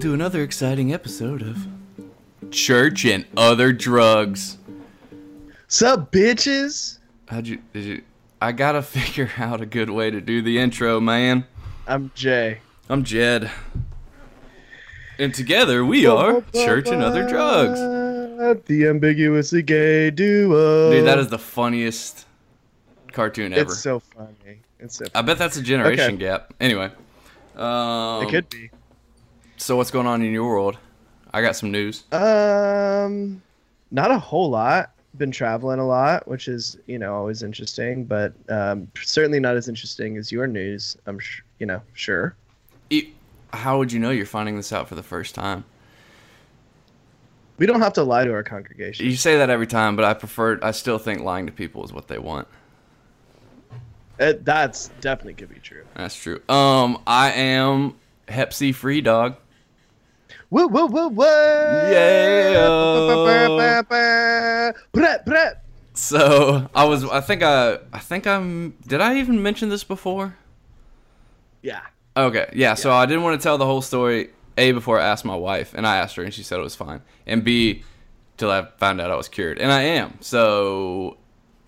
welcome to another exciting episode of Church and Other Drugs. Sup, bitches? How'd you, did you, I gotta figure out a good way to do the intro, man. I'm Jay. I'm Jed. And together we are Church and Other Drugs. The ambiguously gay duo. Dude, that is the funniest cartoon ever. It's so funny. It's so. I bet that's a generation Okay. gap. Anyway. Um, it could be. So what's going on in your world? I got some news. Um, not a whole lot. Been traveling a lot, which is you know always interesting, but um, certainly not as interesting as your news. I'm sh- you know sure. E- How would you know you're finding this out for the first time? We don't have to lie to our congregation. You say that every time, but I prefer. I still think lying to people is what they want. It, that's definitely could be true. That's true. Um, I am Hep C free dog. Woo woo woo woo! Yeah. Brett Brett. So I was. I think I. I think I'm. Did I even mention this before? Yeah. Okay. Yeah. So I didn't want to tell the whole story. A before I asked my wife, and I asked her, and she said it was fine. And B, till I found out I was cured, and I am. So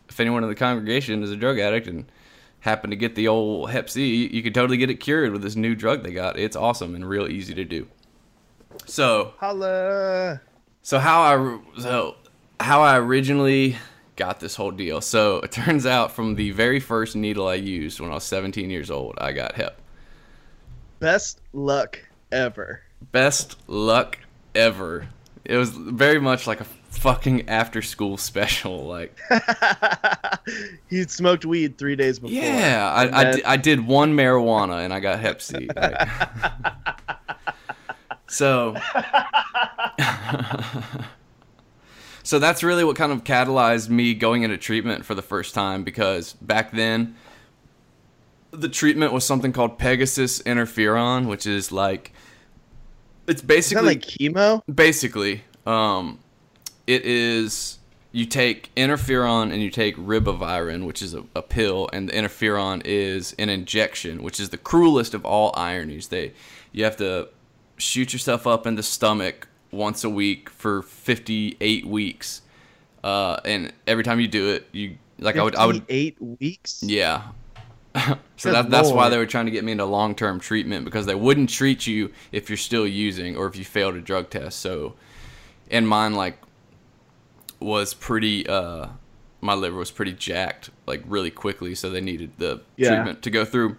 if anyone in the congregation is a drug addict and happen to get the old Hep C, you could totally get it cured with this new drug they got. It's awesome and real easy to do. So Holla. So how I so how I originally got this whole deal. So it turns out from the very first needle I used when I was 17 years old, I got hep. Best luck ever. Best luck ever. It was very much like a fucking after school special. Like he smoked weed three days before. yeah, I, I, I did one marijuana and I got hep C. Like, so so that's really what kind of catalyzed me going into treatment for the first time because back then the treatment was something called Pegasys interferon, which is like it's Is that basically like chemo? basically um it is you take interferon and you take ribavirin which is a, a pill and the interferon is an injection which is the cruelest of all ironies they you have to shoot yourself up in the stomach once a week for 58 weeks uh and every time you do it you like i would i would eight weeks. yeah. so that, that's why they were trying to get me into long term treatment because they wouldn't treat you if you're still using or if you failed a drug test. So, and mine like was pretty. uh My liver was pretty jacked like really quickly, so they needed the Yeah. treatment to go through.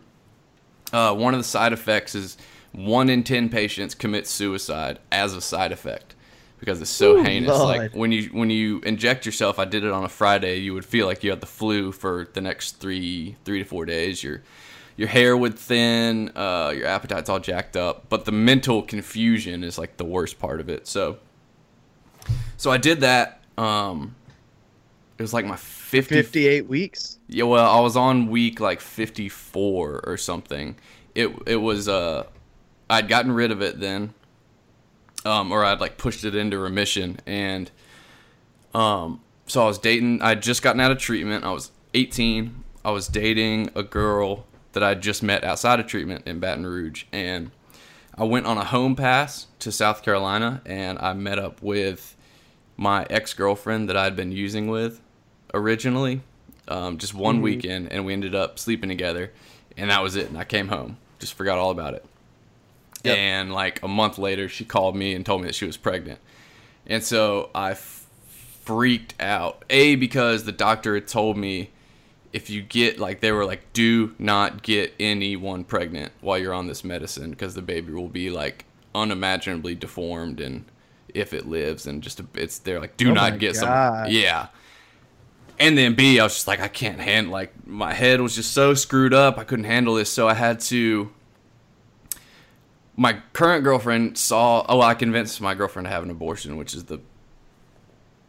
Uh, one of the side effects is one in ten patients commit suicide as a side effect because it's so Ooh, heinous. Lord. Like when you when you inject yourself, I did it on a Friday. You would feel like you had the flu for the next three three to four days. Your your hair would thin, uh, your appetite's all jacked up, but the mental confusion is like the worst part of it. So, so I did that. Um, it was like my 50, Fifty-eight weeks. yeah, well, I was on week like 54 or something. It it was uh I'd gotten rid of it then. Um or I'd like pushed it into remission and um so I was dating I'd just gotten out of treatment. I was 18. I was dating a girl that I'd just met outside of treatment in Baton Rouge and I went on a home pass to South Carolina and I met up with my ex-girlfriend that I'd been using with originally um, just one weekend and we ended up sleeping together and that was it and i came home just forgot all about it Yep. and like a month later she called me and told me that she was pregnant and so i f- freaked out a because the doctor had told me if you get like they were like do not get anyone pregnant while you're on this medicine because the baby will be like unimaginably deformed and if it lives and just a, it's they're like do Oh not get God. some yeah and then B, I was just like, I can't handle. Like my head was just so screwed up, I couldn't handle this. So I had to. My current girlfriend saw. Oh, I convinced my girlfriend to have an abortion, which is the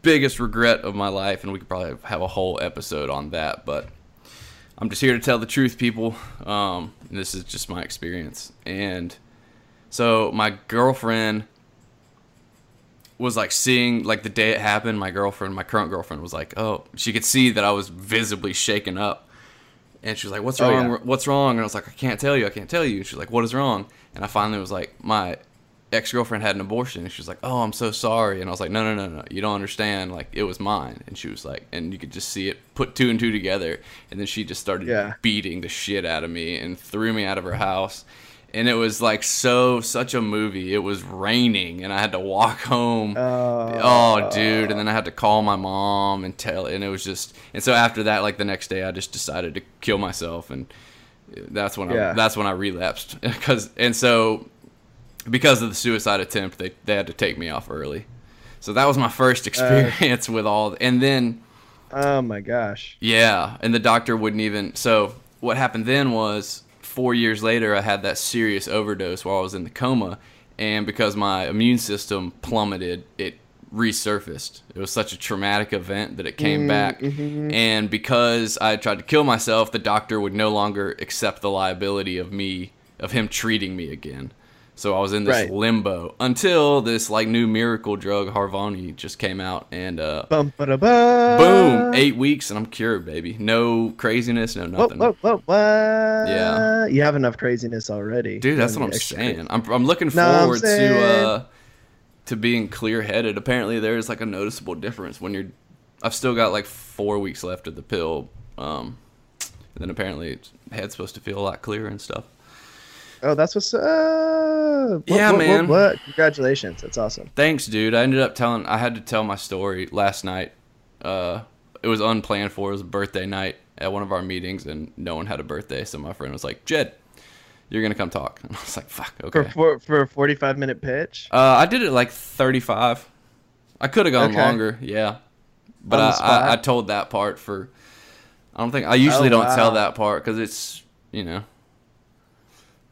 biggest regret of my life, and we could probably have a whole episode on that. But I'm just here to tell the truth, people. Um, this is just my experience, and so my girlfriend was like seeing like the day it happened my girlfriend my current girlfriend was like oh she could see that i was visibly shaken up and she was like what's Oh, wrong yeah. what's wrong and i was like i can't tell you i can't tell you and she's like what is wrong and i finally was like my ex girlfriend had an abortion. And she was like, "Oh, I'm so sorry." And I was like, "No, no, no, no. You don't understand. Like, it was mine." And she was like, and you could just see it put two and two together. And then she just started Yeah. beating the shit out of me and threw me out of her house. And it was like so such a movie. It was raining, and I had to walk home. Uh, Oh, dude! And then I had to call my mom and tell, and it was just. And so after that, like the next day, I just decided to kill myself, and that's when Yeah. I that's when I relapsed. Because and so because of the suicide attempt, they they had to take me off early. So that was my first experience with all. And then Oh my gosh. yeah, and the doctor wouldn't even. So what happened then was four years later, I had that serious overdose while I was in the coma, and because my immune system plummeted, it resurfaced. It was such a traumatic event that it came mm, back, mm-hmm. and because I tried to kill myself, the doctor would no longer accept the liability of me of him treating me again. So I was in this Right. limbo until this like new miracle drug Harvoni just came out and uh, Bum, ba, ba. Boom! Eight weeks and I'm cured, baby. No craziness, no Whoa, nothing. whoa, whoa, what? Yeah. You have enough craziness already. Dude, that's what I'm saying. I'm, I'm looking No, I'm forward to uh to being clear headed. Apparently, there's like a noticeable difference when you're. I've still got like four weeks left of the pill. Um, and then apparently, it's- head's supposed to feel a lot clearer and stuff. Oh, that's what's up. What, Yeah, what, man. What, what? Congratulations. That's awesome. Thanks, dude. I ended up telling. I had to tell my story last night. Uh, it was unplanned for. It was a birthday night at one of our meetings, and no one had a birthday. So my friend was like, "Jed, you're gonna come talk." And I was like, "Fuck, okay." For, for for a 45 minute pitch. Uh, I did it like 35. I could have gone Okay. longer, yeah. But I. I, I told that part for. I don't think I usually Oh, don't tell that part because it's you know.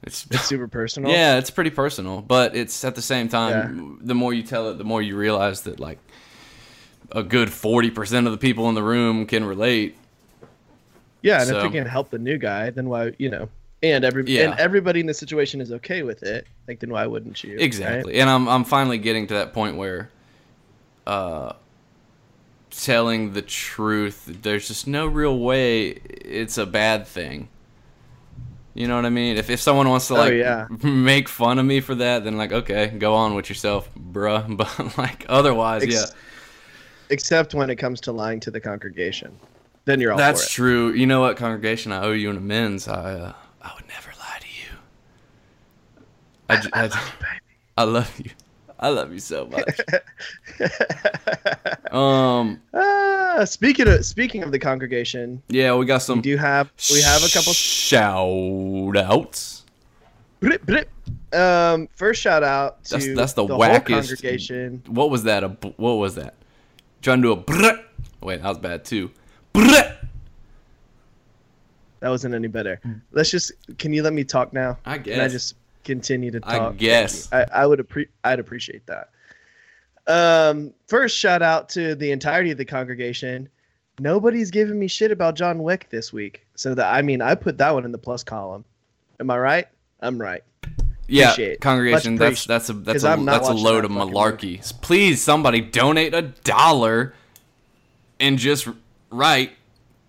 It's It's super personal. yeah, it's pretty personal, but it's at the same time. The more you tell it, the more you realize that like a good forty percent of the people in the room can relate. Yeah, and So- if it can help the new guy, then why you know? And every Yeah. and everybody in the situation is okay with it. Like then why wouldn't you? right? Exactly. And I'm I'm finally getting to that point where uh telling the truth, there's just no real way it's a bad thing. You know what I mean? If if someone wants to Oh, like yeah. make fun of me for that, then like okay, go on with yourself, bruh. But like otherwise, Ex- yeah. Except when it comes to lying to the congregation, then you're all That's for it. true. You know what, congregation? I owe you an amends. I uh, I would never lie to you. I love you. I love you so much. um. Ah, speaking of speaking of the congregation, Yeah, we got we some. do have we have a couple. shout outs. Blip, blip. Um, first shout out to That's- that's the whole wackest- congregation. What was that? A what was that? Trying to do a brr. Wait, that was bad too. Brr. That wasn't any better. Let's just. Can you let me talk now? I Can I guess. just continue to talk? Thank guess. I, I would appre- I'd appreciate that. Um, first shout out to the entirety of the congregation. Nobody's giving me shit about John Wick this week, so that I mean, I put that one in the plus column. Am I right? I'm right. Yeah, Appreciate congregation. That's that's a that's a that's a load of malarkey. Please, somebody donate a dollar, and just write.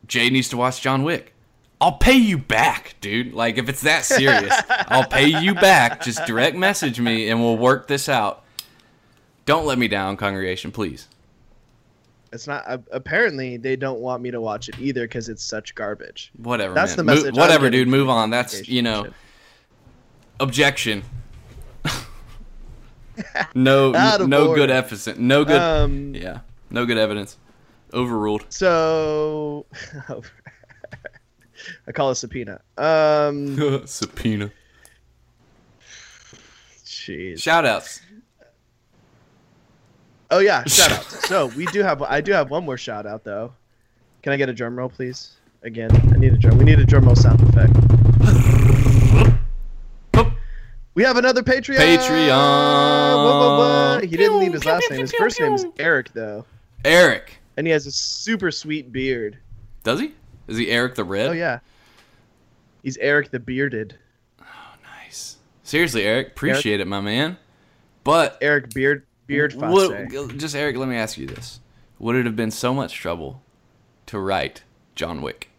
Jay needs to watch John Wick. I'll pay you back, dude. Like if it's that serious, I'll pay you back. Just direct message me, and we'll work this out. Don't let me down, congregation, please. It's not. Uh, apparently, they don't want me to watch it either because it's such garbage. Whatever. That's man. the message I'm whatever, dude. Move on. That's you know Shit. objection. no, no good evidence. No good. Um. yeah, no good evidence. Overruled. So, I call it subpoena. Um. Subpoena. Jeez. Shout outs. Oh yeah, shout out. so we do have. I do have one more shout out though. Can I get a drum roll, please? Again, I need a drum. We need a drum roll sound effect. We have another Patreon. Patreon. Whoa, whoa, whoa. He didn't leave his pew, last pew, name. His pew, first pew. name is Eric though, Eric. and he has a super sweet beard. Does he? Is he Eric the Red? Oh yeah. He's Eric the bearded. Oh, nice. Seriously, Eric, appreciate it, my man. But Eric Beard Beard Fosse. just Eric, let me ask you this: Would it have been so much trouble to write John Wick?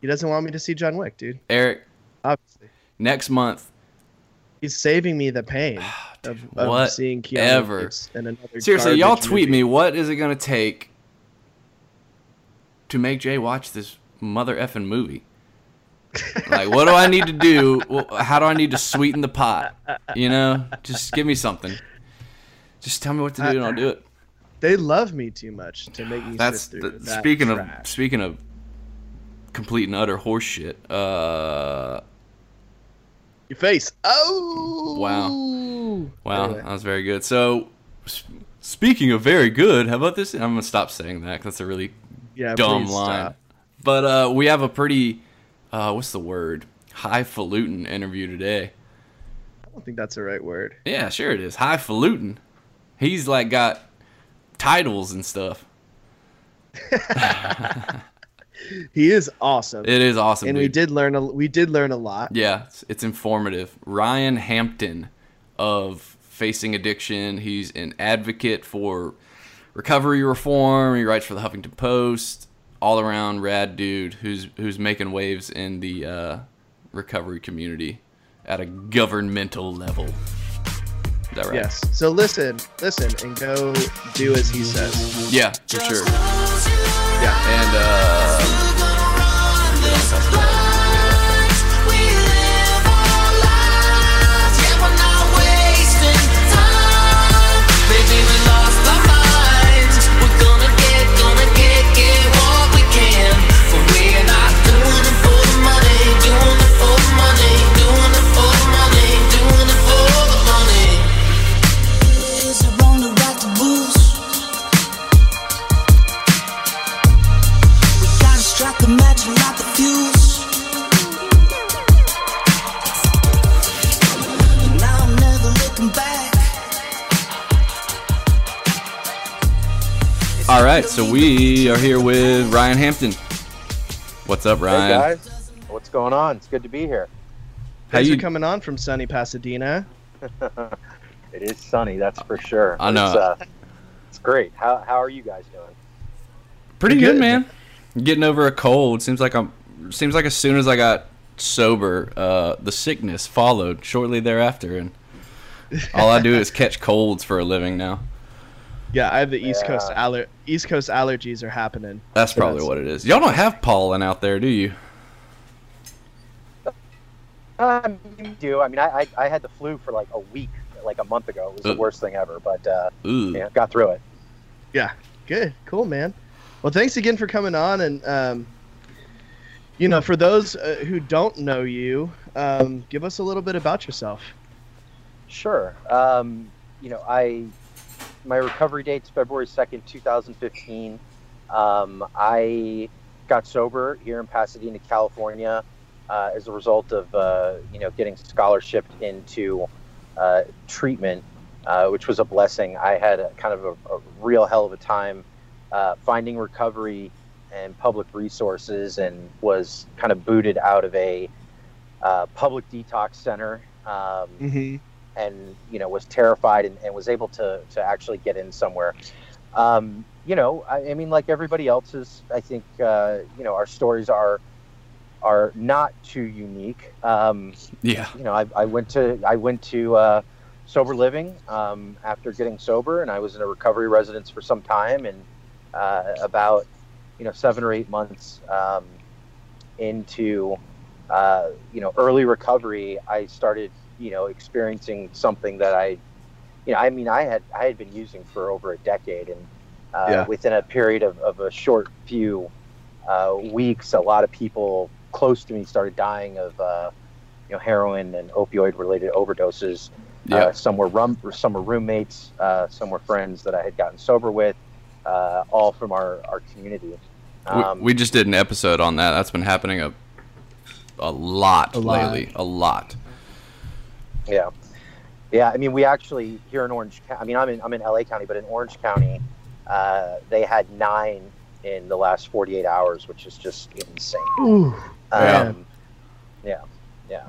He doesn't want me to see John Wick, dude. Eric, Obviously. next month He's saving me the pain of, of what seeing Keanu ever. Reeves in another. Seriously, y'all tweet movie. me. What is it gonna take to make Jay watch this mother effing movie? like, what do I need to do? How do I need to sweeten the pot? You know, just give me something. Just tell me what to do, and I'll do it. They love me too much to make me That's the, that speaking of speaking of complete and utter horseshit. Uh, your face. Oh Wow. wow, Anyway. that was very good. So, speaking of very good, how about this? I'm gonna stop saying that because that's a really Yeah, dumb line. stop. But uh, we have a pretty, uh, what's the word? Highfalutin interview today. I don't think that's the right word. Yeah, sure it is. Highfalutin. He's like got titles and stuff. He is awesome, It is awesome. and we did learn a we did learn a lot. Yeah, it's, it's informative. Ryan Hampton of Facing Addiction. He's an advocate for recovery reform. He writes for the Huffington Post. All around rad dude who's who's making waves in the uh, recovery community at a governmental level. Is that right? Yes. So listen, listen, and go do as he says. Yeah, for sure. Yeah. And uh, all right, so we are here with Ryan Hampton. What's up, Ryan? Hey guys, what's going on? It's good to be here. How Thanks you? for coming on from sunny Pasadena. It is sunny, that's for sure. I know. It's, uh, it's great. How, how are you guys doing? Pretty Good. good, man. Getting over a cold. Seems like I'm. Seems like as soon as I got sober, uh, the sickness followed shortly thereafter, and all I do is catch colds for a living now. Yeah, I have the East Coast Yeah. aller- East Coast allergies are happening. That's So probably what it is. Y'all don't have pollen out there, do you? Um, you do. I mean, I, I, I had the flu for like a week, like a month ago. It was the worst thing ever, but uh, yeah, got through it. Yeah, good, cool, man. Well, thanks again for coming on, and um, you know, for those uh, who don't know you, um, give us a little bit about yourself. Sure. Um, you know, I my recovery date's February second, two thousand fifteen. Um, I got sober here in Pasadena, California, uh, as a result of uh, you know getting scholarshiped into uh, treatment, uh, which was a blessing. I had a, kind of a, a real hell of a time uh, finding recovery and public resources, and was kind of booted out of a uh, public detox center. Um, Mm-hmm. And you know was terrified and, and was able to to actually get in somewhere um, you know I, I mean like everybody else's i think uh, you know our stories are are not too unique um, Yeah. you know I, I went to i went to uh, sober living um, after getting sober and i was in a recovery residence for some time and uh, about you know seven or eight months um, into uh, you know early recovery i started you know experiencing something that i you know i mean i had i had been using for over a decade and uh, Yeah. within a period of, of a short few uh, weeks a lot of people close to me started dying of uh, you know heroin and opioid related overdoses Yeah. uh, some were rum some were roommates uh, some were friends that i had gotten sober with uh, all from our, our community We, um, we just did an episode on that. That's been happening a a lot A lot. lately. A lot. Yeah, yeah. I mean, we actually here in Orange. County. I mean, I'm in I'm in LA County, but in Orange County, uh, they had nine in the last 48 hours, which is just insane. Ooh, Yeah. Um, yeah, yeah.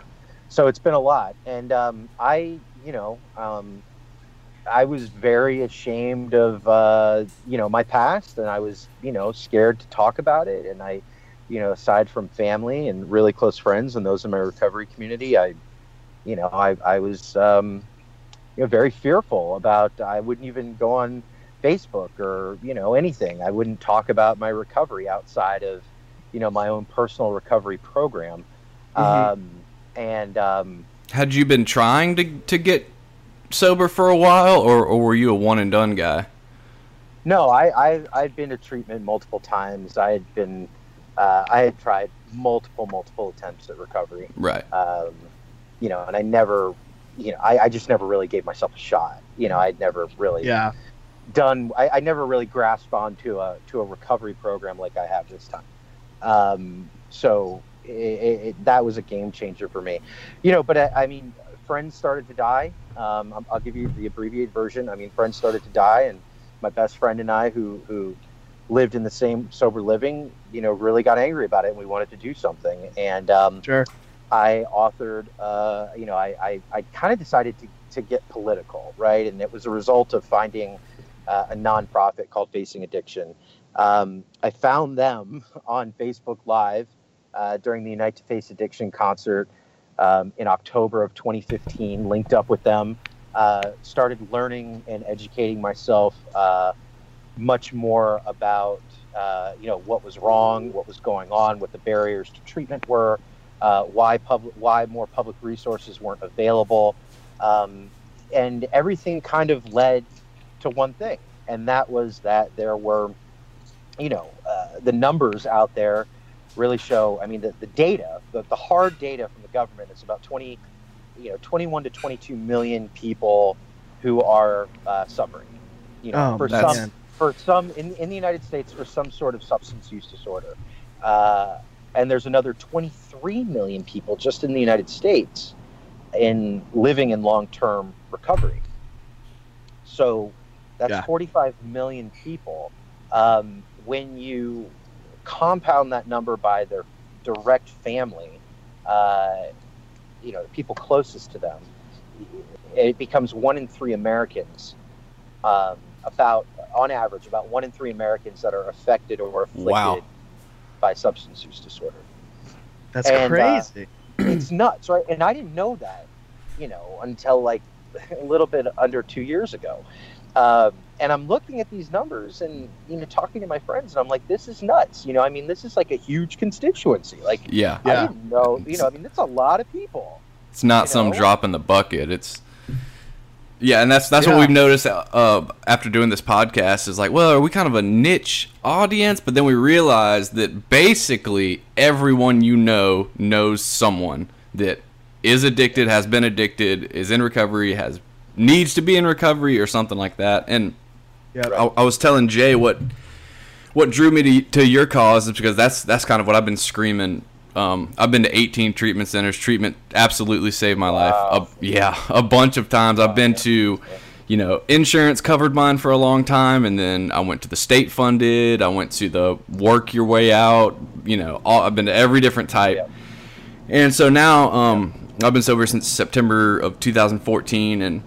So it's been a lot, and um, I, you know, um, I was very ashamed of, uh, you know, my past, and I was, you know, scared to talk about it, and I, you know, aside from family and really close friends and those in my recovery community, I, you know, I, I was, um, you know, very fearful about, I wouldn't even go on Facebook or, you know, anything. I wouldn't talk about my recovery outside of, you know, my own personal recovery program. Mhm. Um, and, um, Had you been trying to to get sober for a while, or or were you a one and done guy? No, I, I I've been to treatment multiple times. I had been, uh, I had tried multiple multiple attempts at recovery. Right. Um, you know, and I never, you know, I, I just never really gave myself a shot. You know, I'd never really Yeah. done. I, I never really grasped onto a to a recovery program like I have this time. Um, so it, it, that was a game changer for me. You know, but I, I mean, friends started to die. Um, I'll- I'll give you the abbreviated version. I mean, friends started to die, and my best friend and I, who who lived in the same sober living, you know, really got angry about it, and we wanted to do something. And um, Sure. I authored, uh, you know, I, I, I kind of decided to, to get political, right? And it was a result of finding uh, a nonprofit called Facing Addiction. Um, I found them on Facebook Live uh, during the Unite to Face Addiction concert um, in October of 2015, linked up with them, uh, started learning and educating myself uh, much more about, uh, you know, what was wrong, what was going on, what the barriers to treatment were, uh, why public, why more public resources weren't available, um, and everything kind of led to one thing, and that was that there were, you know, uh, the numbers out there really show. I mean, the, the data, the, the hard data from the government is about 20, you know, 21 to 22 million people who are uh, suffering. You know, Oh, for some, for some in, in the United States, for some sort of substance use disorder. Uh, and there's another 23 million people just in the United States in living in long-term recovery. So that's Yeah. 45 million people. Um, when you compound that number by their direct family, uh, you know, the people closest to them, it becomes one in three Americans. Um, about, on average, about one in three Americans that are affected or afflicted Wow. By substance use disorder That's And, uh, crazy. it's nuts, right? And I didn't know that, you know, until like a little bit under two years ago. Um, and I'm looking at these numbers and you know talking to my friends, and I'm like, this is nuts. You know, I mean, this is like a huge constituency. Like, Yeah. Yeah. I didn't know. You know, I mean, that's a lot of people. It's not You some know? drop in the bucket. It's yeah, and that's that's what we've noticed uh, after doing this podcast is like, well, are we kind of a niche audience? But then we realize that basically everyone you know knows someone that is addicted, has been addicted, is in recovery, has needs to be in recovery, or something like that. And Yeah. I, I was telling Jay what what drew me to, to your cause is because that's that's kind of what I've been screaming. Um, I've been to 18 treatment centers. Treatment absolutely saved my life. A, yeah, a bunch of times. I've been to, you know, insurance covered mine for a long time, and then I went to the state funded. I went to the work your way out. You know, all, I've been to every different type. Yeah. And so now, um, I've been sober since September of 2014, and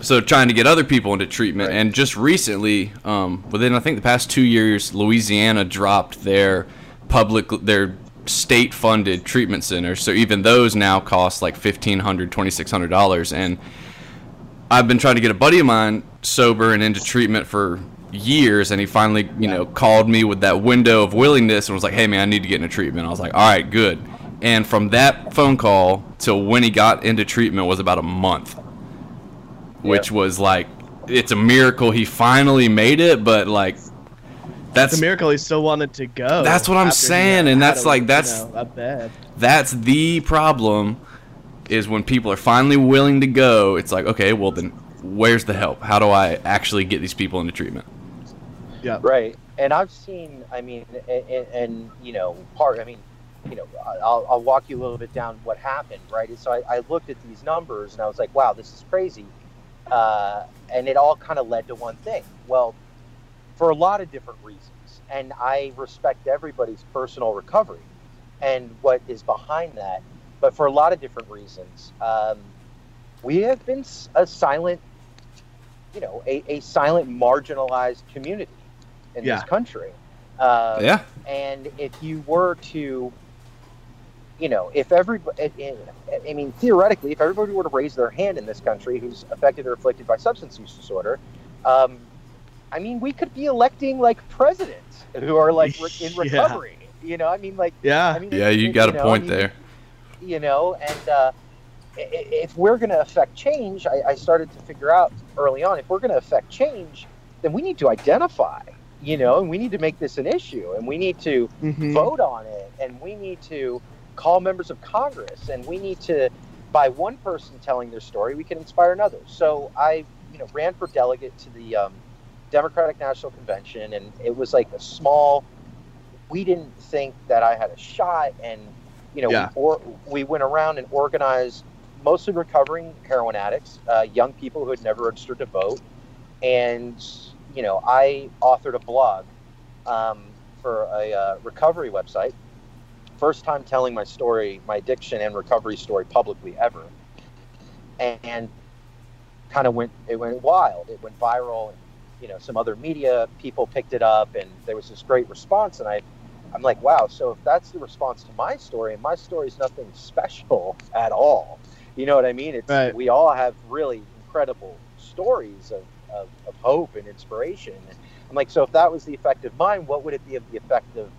so trying to get other people into treatment. Right. And just recently, um, within I think the past two years, Louisiana dropped their public, their state-funded treatment centers. So even those now cost like fifteen hundred, twenty-six hundred dollars. $2,600. And I've been trying to get a buddy of mine sober and into treatment for years and he finally you know called me with that window of willingness and was like hey man i need to get into treatment i was like all right good and from that phone call till when he got into treatment was about a month which was like it's a miracle he finally made it but like that's It's a miracle he still wanted to go. That's what I'm saying, and that's a- like- you that's- know, a bed. that's the problem is when people are finally willing to go it's like okay well then where's the help how do i actually get these people into treatment Yeah. Right. And I've seen, I mean, and, and you know, part, I mean, you know, I'll, I'll walk you a little bit down what happened, right? So I, I looked at these numbers and I was like, wow, this is crazy. Uh, and it all kind of led to one thing. Well, for a lot of different reasons. And I respect everybody's personal recovery and what is behind that. But for a lot of different reasons, um, we have been a silent, you know, a, a silent, marginalized community in Yeah. this country. Uh, yeah and if you were to you know, if everybody, I mean, theoretically, if everybody were to raise their hand in this country who's affected or afflicted by substance use disorder, um, I mean, we could be electing like presidents who are like re- in Yeah. recovery. You know, I mean, like, Yeah. I mean, Yeah, it- you it- got a know, I point mean, there. you know and uh, i- i- if we're going to affect change I, I started to figure out early on if we're going to affect change then we need to identify you know and we need to make this an issue and we need to Mhm. vote on it and we need to call members of congress and we need to by one person telling their story we can inspire another so i you know ran for delegate to the um, democratic national convention and it was like a small we didn't think that i had a shot and you know Yeah. we, or, we went around and organized mostly recovering heroin addicts uh, young people who had never registered to vote and you know i authored a blog um, for a uh, recovery website. First time telling my story my addiction and recovery story publicly ever. And, and kind of went it went wild. It went viral and you know some other media people picked it up and there was this great response and i i'm like wow so if that's the response to my story and my story is nothing special at all you know what i mean it's Right. we all have really incredible stories of, of, of hope and inspiration and i'm like so if that was the effect of mine what would it be of the effect of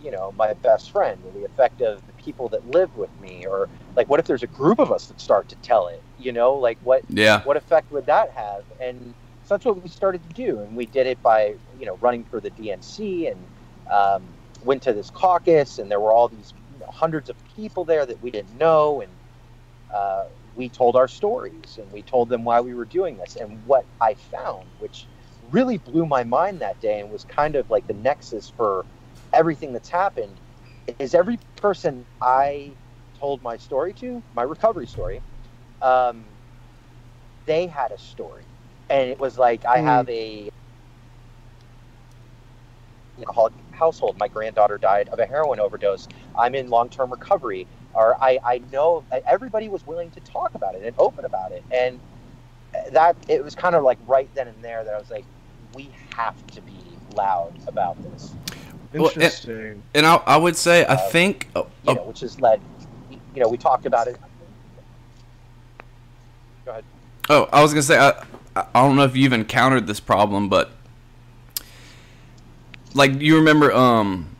you know my best friend or the effect of the people that live with me or like what if there's a group of us that start to tell it you know like what Yeah. what effect would that have? And so that's what we started to do, and we did it by you know running for the DNC and um, went to this caucus, and there were all these you know, hundreds of people there that we didn't know, and uh, we told our stories and we told them why we were doing this. And what I found, which really blew my mind that day, and was kind of like the nexus for everything that's happened, is every person I told my story to, my recovery story, um, they had a story, and it was like I Mm. have a alcoholic household. My granddaughter died of a heroin overdose. I'm in long-term recovery, or I, I know everybody was willing to talk about it and open about it, and that it was kind of like right then and there that I was like, we have to be loud about this, Well, it- Interesting. And I, I would say, I Uh, think, uh, you uh, know, which has led, you know, we talked about it. Go ahead. oh, I was gonna say, I, I don't know if you've encountered this problem, but like, you remember, um,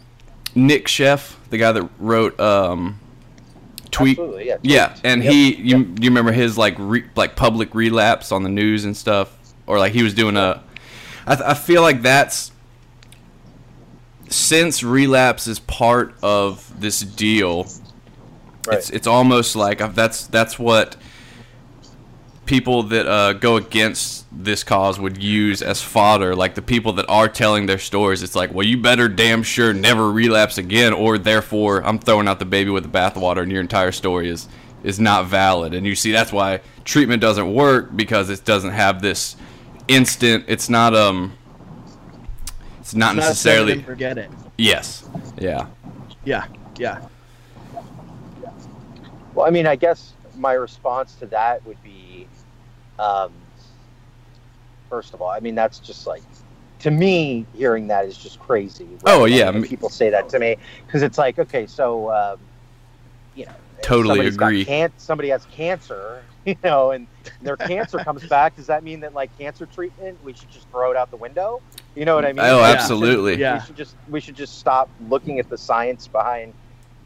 Nic Sheff, the guy that wrote, um, Tweak. Absolutely, yeah. Yeah, and Yep, he, you, yep. you remember his like re, like public relapse on the news and stuff, or like he was doing a. I, th- I feel like that's since relapse is part of this deal. Right. It's it's almost like I've- that's that's what people that uh, go against this cause would use as fodder. Like the people that are telling their stories, it's like, well, you better damn sure never relapse again, or therefore I'm throwing out the baby with the bathwater, and your entire story is is not valid. And you see, that's why treatment doesn't work because it doesn't have this instant. It's not um. It's not Not necessarily. and forget it. Yes. Yeah. Yeah. Yeah. Well, I mean, I guess my response to that would be, um, first of all, I mean, that's just like, to me, hearing that is just crazy. Oh, yeah, when me- people say that to me because it's like, okay, so, um, you know, Totally somebody's got agree. Can- somebody has cancer, you know, and their cancer comes back. Does that mean that like cancer treatment, we should just throw it out the window? You know what I mean? Oh, Like, absolutely. Yeah. we should just we should just stop looking at the science behind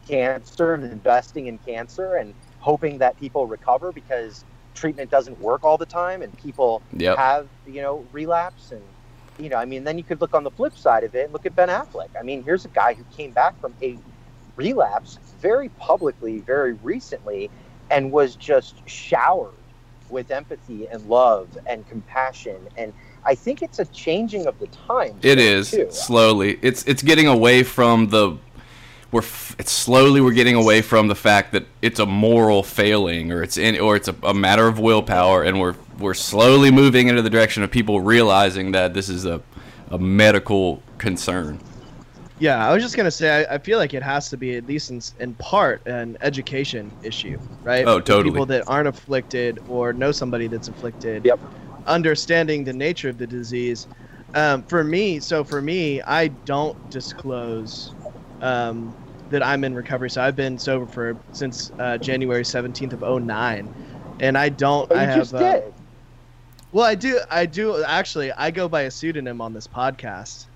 cancer and investing in cancer and hoping that people recover because treatment doesn't work all the time and people Yep. have you know relapse and you know i mean then you could look on the flip side of it and look at ben affleck i mean here's a guy who came back from a relapse very publicly very recently and was just showered with empathy and love and compassion and i think it's a changing of the times It is too. slowly. It's it's getting away from the we're f- it's slowly we're getting away from the fact that it's a moral failing or it's in or it's a, a matter of willpower and we're we're slowly moving into the direction of people realizing that this is a a medical concern. Yeah, I was just gonna say I, I feel like it has to be at least in, in part an education issue, right? Oh, For totally. People that aren't afflicted or know somebody that's afflicted, Yep. understanding the nature of the disease. Um, for me, so for me, I don't disclose um, that I'm in recovery. So I've been sober for since uh, January 17th of 09. and I don't. But I you have. just uh, did. Well, I do. I do actually. I go by a pseudonym on this podcast.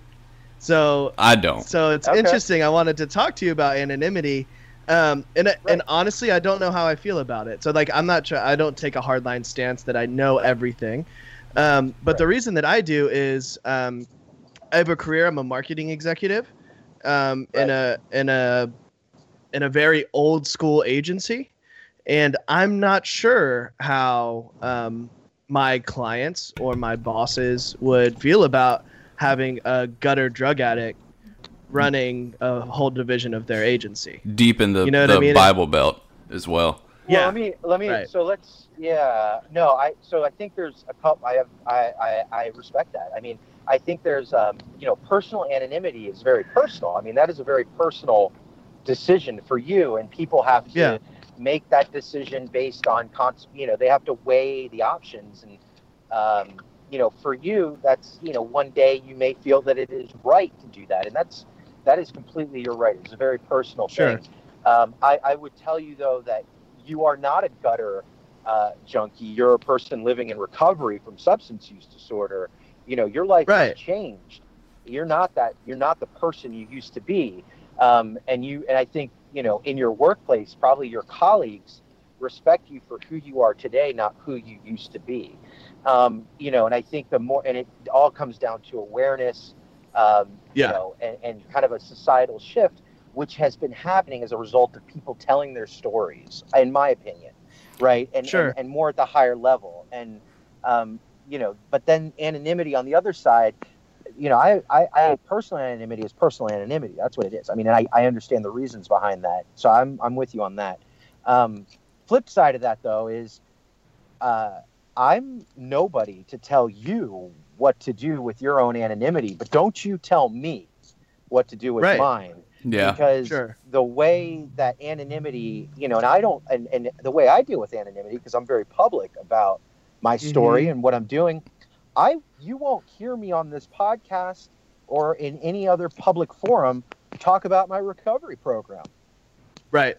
So I don't. so it's Okay. interesting. I wanted to talk to you about anonymity, um, and Right. and honestly, I don't know how I feel about it. So like, I'm not. Try- I don't take a hardline stance that I know everything. Um, but the reason that I do is um, I have a career. I'm a marketing executive um, in a in a in a very old school agency, and I'm not sure how um, my clients or my bosses would feel about having a gutter drug addict running a whole division of their agency. Deep in the, You know the I mean? Bible Belt as well. Yeah. Well, let me let me. Right. So let's. Yeah. No. I. So I think there's a couple. I have. I. I. I respect that. I mean, I think there's. Um. You know, personal anonymity is very personal. I mean, that is a very personal decision for you, and people have to Yeah. make that decision based on. Cons- you know, they have to weigh the options, and. Um, you know, for you, that's you know, one day you may feel that it is right to do that, and that's that is completely your right. It's a very personal Sure. thing. Um, I, I would tell you though that you are not a gutter uh, junkie. You're a person living in recovery from substance use disorder. You know, your life Right. has changed. You're not that. You're not the person you used to be. Um, and you and I think you know in your workplace, probably your colleagues respect you for who you are today, not who you used to be. Um, you know, and I think the more and it all comes down to awareness. Um, Yeah. You know, and, and kind of a societal shift which has been happening as a result of people telling their stories, in my opinion, right? And Sure. and, and more at the higher level, and um, you know, but then anonymity on the other side, you know, I, I, I personal anonymity is personal anonymity. That's what it is. I mean, and I, I understand the reasons behind that, so I'm I'm with you on that. Um, flip side of that though is, uh, I'm nobody to tell you what to do with your own anonymity, but don't you tell me what to do with Right. mine Yeah. because Sure. the way that anonymity you know and i don't and, and the way i deal with anonymity because i'm very public about my story and what i'm doing i you won't hear me on this podcast or in any other public forum talk about my recovery program Right.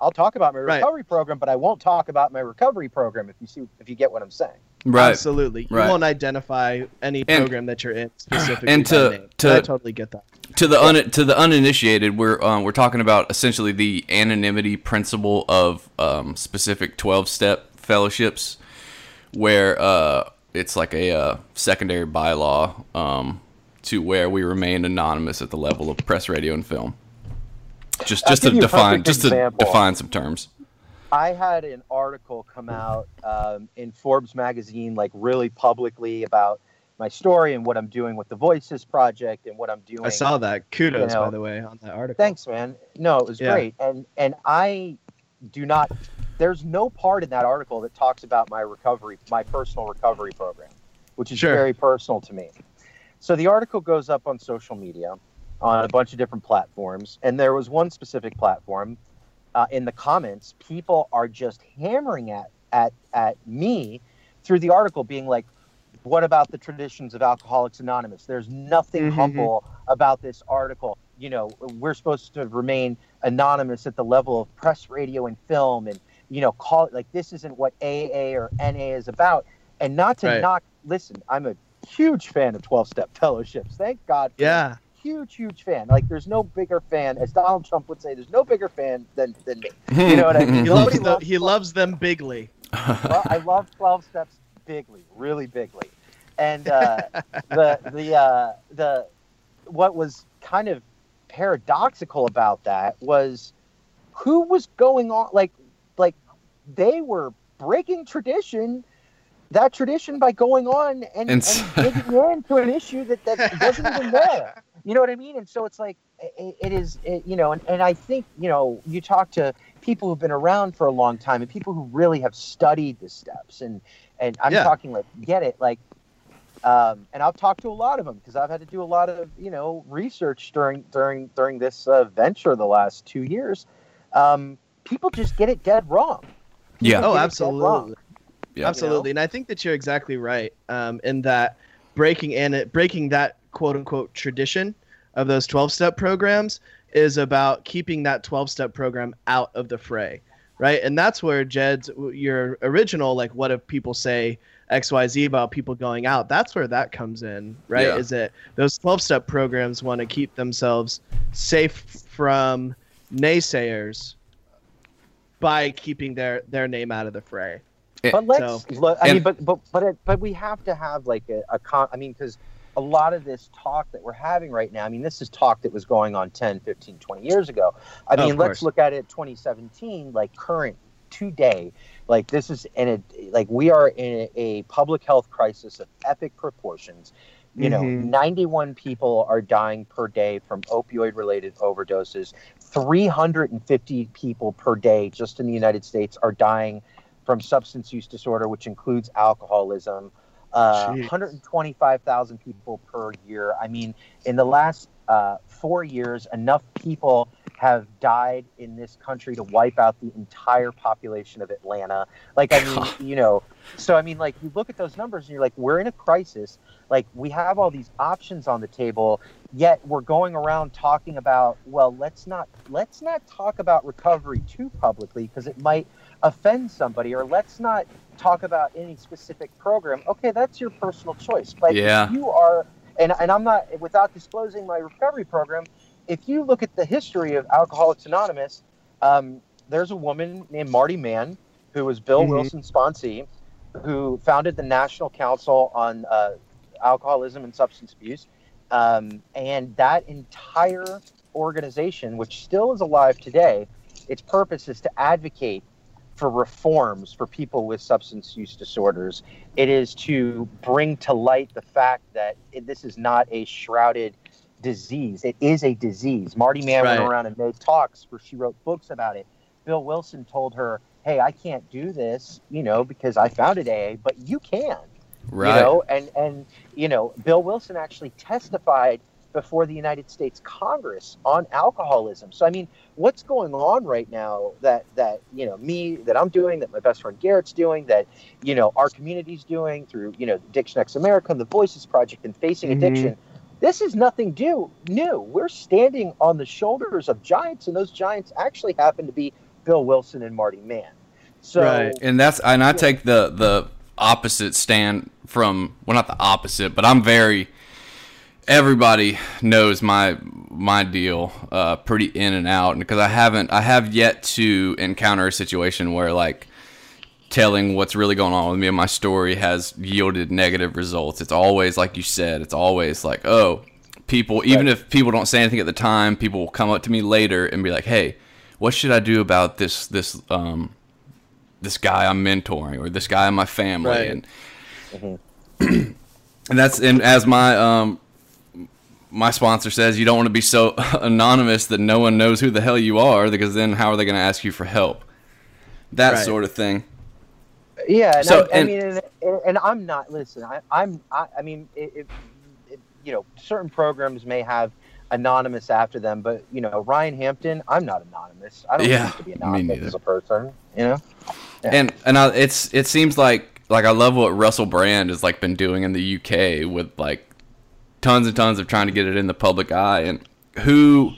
i'll talk about my Right. recovery program but i won't talk about my recovery program if you see if you get what i'm saying Right. Absolutely. You Right. won't identify any And- program that you're in specifically. and to- to- I totally get that. to the un, to the uninitiated, we're um, we're talking about essentially the anonymity principle of um, specific twelve step fellowships, where uh, it's like a uh, secondary bylaw um, to where we remain anonymous at the level of press, radio, and film. Just just to give you a define perfect just to define some terms. I had an article come out um, in Forbes magazine, like really publicly about my story and what I'm doing with the Voices Project and what I'm doing. I saw that. Kudos, know, by the way, on that article. Thanks, man. No, it was Yeah. great, and and I do not. There's no part in that article that talks about my recovery, my personal recovery program, which is Sure. very personal to me. So the article goes up on social media, on a bunch of different platforms, and there was one specific platform. Uh, in the comments, people are just hammering at at at me through the article, being like, "What about the traditions of Alcoholics Anonymous? There's nothing Mhm. humble about this article. You know, we're supposed to remain anonymous at the level of press, radio, and film, and you know, call it like this isn't what AA or NA is about. And not to Right. knock. Listen, I'm a huge fan of 12 step fellowships. Thank God. for Yeah. huge, huge fan. Like, there's no bigger fan, as Donald Trump would say, there's no bigger fan than, than me. You know what I mean? He loves the, loves he loves them bigly. well, I love 12 steps bigly, really bigly. And uh, the the uh, the what was kind of paradoxical about that was who was going on like they were breaking tradition that tradition by going on and, And and, digging into an issue that, that wasn't even there. You know what I mean? And so it's like it, it is, it, you know, and, and I think you know you talk to people who've been around for a long time and people who really have studied the steps and and I'm Yeah. talking like get it like um, and I've talked to a lot of them because I've had to do a lot of you know research during during during this uh, venture the last two years. Um, people just get it dead wrong. Yeah. Oh, Get it dead absolutely. Yeah. Absolutely. And I think that you're exactly right um, in that breaking and breaking that quote unquote tradition of those 12 step programs is about keeping that 12 step program out of the fray, right? And that's where Jed's your original like what if people say XYZ about people going out. That's where that comes in, right? Yeah. Is that those 12 step programs want to keep themselves safe from naysayers by keeping their their name out of the fray. But let's So- look. I and- mean, but but but it, but we have to have like a, a con. I mean, because a lot of this talk that we're having right now. I mean, this is talk that was going on 10, 15, 20 years ago. I mean, let's course. look at it 2017, like current today. Like this is in a like we are in a, a public health crisis of epic proportions. You know, Mhm. 91 people are dying per day from opioid related overdoses. 350 people per day just in the United States are dying from substance use disorder, which includes alcoholism. Uh, 125,000 people per year. I mean, in the last uh, four years, enough people have died in this country to wipe out the entire population of Atlanta. Like, I mean, you know, so I mean, like, you look at those numbers and you're like, we're in a crisis. Like, we have all these options on the table, yet we're going around talking about, well, let's not let's not talk about recovery too publicly because it might offend somebody, or let's not talk about any specific program. Okay, that's your personal choice. But Yeah. if you are, and, and I'm not, without disclosing my recovery program, if you look at the history of Alcoholics Anonymous, um, there's a woman named Marty Mann, who was Bill Mhm. Wilson's sponsee, who founded the National Council on uh, Alcoholism and Substance Abuse. Um, and that entire organization, which still is alive today, its purpose is to advocate for reforms for people with substance use disorders. It is to bring to light the fact that this is not a shrouded disease. It is a disease. Marty Mann went around and made talks where she wrote books about it. Bill Wilson told her, "Hey, I can't do this, you know, because I founded AA, but you can." Right. You know, and and you know, Bill Wilson actually testified before the United States Congress on alcoholism. So I mean, what's going on right now that that you know me that I'm doing, that my best friend Garrett's doing, that you know our community's doing through you know Addiction X America and the Voices Project and Facing Mhm. Addiction. This is nothing new. New. We're standing on the shoulders of giants, and those giants actually happen to be Bill Wilson and Marty Mann. So Right. and that's and I take the the opposite stand from well not the opposite, but I'm very everybody knows my my deal uh pretty in and out because I haven't I have yet to encounter a situation where like telling what's really going on with me and my story has yielded negative results. It's always like you said, it's always like, oh, people even Right. if people don't say anything at the time, people will come up to me later and be like, "Hey, what should I do about this this um this guy I'm mentoring or this guy in my family?" Right. And Mhm. and that's and as my um my sponsor says, you don't want to be so anonymous that no one knows who the hell you are because then how are they going to ask you for help? That Right. sort of thing. Yeah, and So, I, I mean, and, and I'm not. Listen, I, I'm. I, I mean, it, it, it, you know, certain programs may have anonymous after them, but you know, Ryan Hampton, I'm not anonymous. I don't Yeah, need to be anonymous as a person. You know. Yeah. And and I, it's it seems like like I love what Russell Brand has like been doing in the UK with like tons and tons of trying to get it in the public eye and who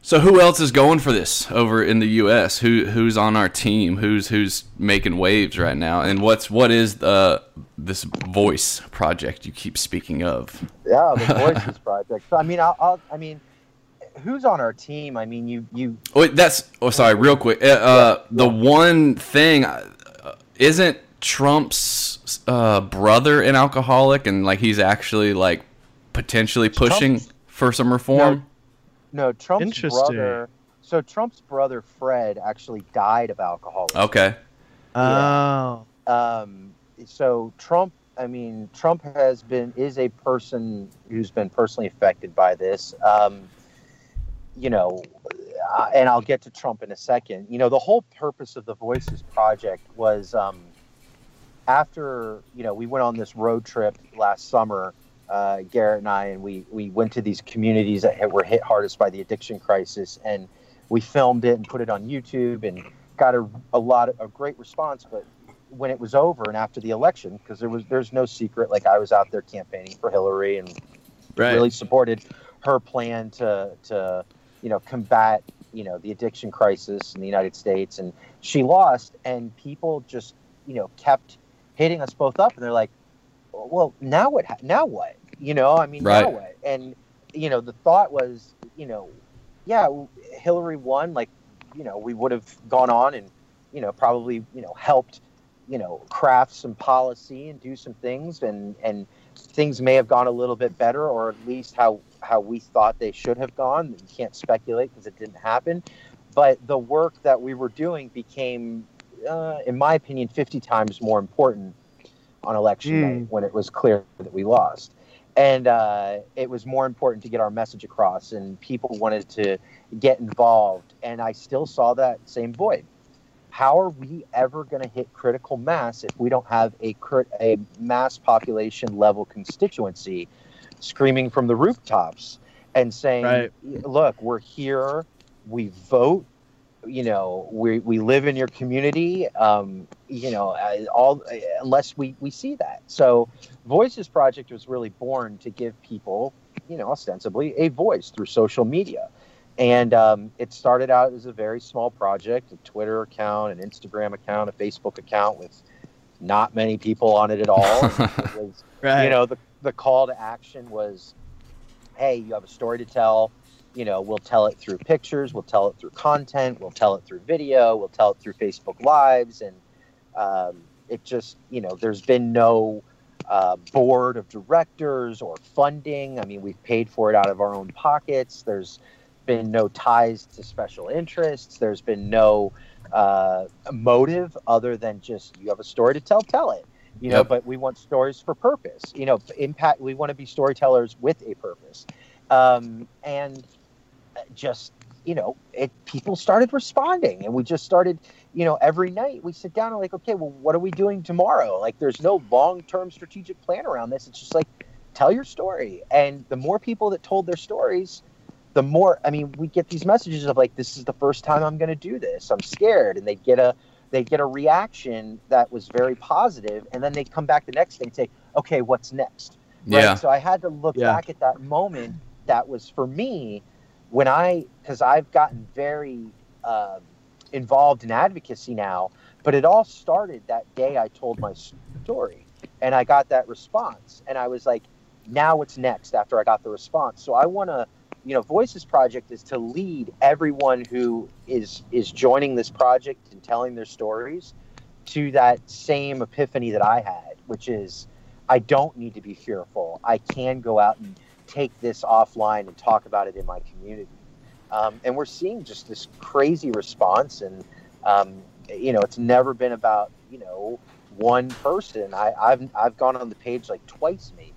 so who else is going for this over in the US who who's on our team who's who's making waves right now and what's what is the this voice project you keep speaking of Yeah, the Voices Project. So I mean, I'll, I'll. I mean, who's on our team? I mean, you you Wait, that's oh sorry, real quick. Uh, uh, the one thing uh, isn't Trump's uh, brother an alcoholic, and like he's actually like potentially pushing Trump's- for some reform. no Trump's Interesting. brother. So Trump's brother Fred actually died of alcoholism. Okay, Oh. um, so Trump, I mean, Trump has been is a person who's been personally affected by this. Um, you know, uh, and I'll get to Trump in a second. You know, the whole purpose of the Voices Project was um, after you know we went on this road trip last summer. Uh, Garrett and I, and we we went to these communities that were hit hardest by the addiction crisis, and we filmed it and put it on YouTube, and got a, a lot of a great response. But when it was over and after the election, because there was there's no secret, like I was out there campaigning for Hillary and Right. really supported her plan to to you know, combat, you know, the addiction crisis in the United States. And she lost, and people just, you know, kept hitting us both up, and they're like, well, now what? Now what? You know, I mean, now what? And you know, the thought was, you know, yeah, Hillary won. Like, you know, we would have gone on and, you know, probably, you know, helped, you know, craft some policy and do some things, and and things may have gone a little bit better, or at least how how we thought they should have gone. You can't speculate because it didn't happen, but the work that we were doing became, uh, in my opinion, fifty times more important on election Mm. night when it was clear that we lost. And uh, it was more important to get our message across, and people wanted to get involved. And I still saw that same void. How are we ever going to hit critical mass if we don't have a crit- a mass population level constituency screaming from the rooftops and saying, Right. "Look, we're here. We vote you know we, we live in your community um, you know uh, all uh, unless we, we see that. So voices project was really born to give people you know ostensibly a voice through social media. And um, it started out as a very small project a twitter account an instagram account a facebook account with not many people on it at all. It was Right. you know the, the call to action was hey you have a story to tell you know we'll tell it through pictures we'll tell it through content we'll tell it through video we'll tell it through facebook lives and um, it just you know there's been no uh, board of directors or funding. I mean we've paid for it out of our own pockets. There's been no ties to special interests. There's been no uh, motive other than just you have a story to tell tell it you know Yep. but we want stories for purpose. You know impact we want to be storytellers with a purpose. Um, and just you know it people started responding and we just started you know every night we sit down and like okay well what are we doing tomorrow like there's no long-term strategic plan around this it's just like tell your story and the more people that told their stories the more i mean we get these messages of like this is the first time i'm going to do this i'm scared and they get a they get a reaction that was very positive and then they come back the next day and say okay what's next right? Yeah. So I had to look Yeah. back at that moment that was for me when I, because I've gotten very um, involved in advocacy now, but it all started that day I told my story and I got that response. And I was like, now what's next after I got the response? So I want to, you know, Voices Project is to lead everyone who is is joining this project and telling their stories to that same epiphany that I had, which is I don't need to be fearful. I can go out and take this offline and talk about it in my community. Um, and we're seeing just this crazy response. And, um, you know, it's never been about, you know, one person. I, I've, I've gone on the page like twice, maybe.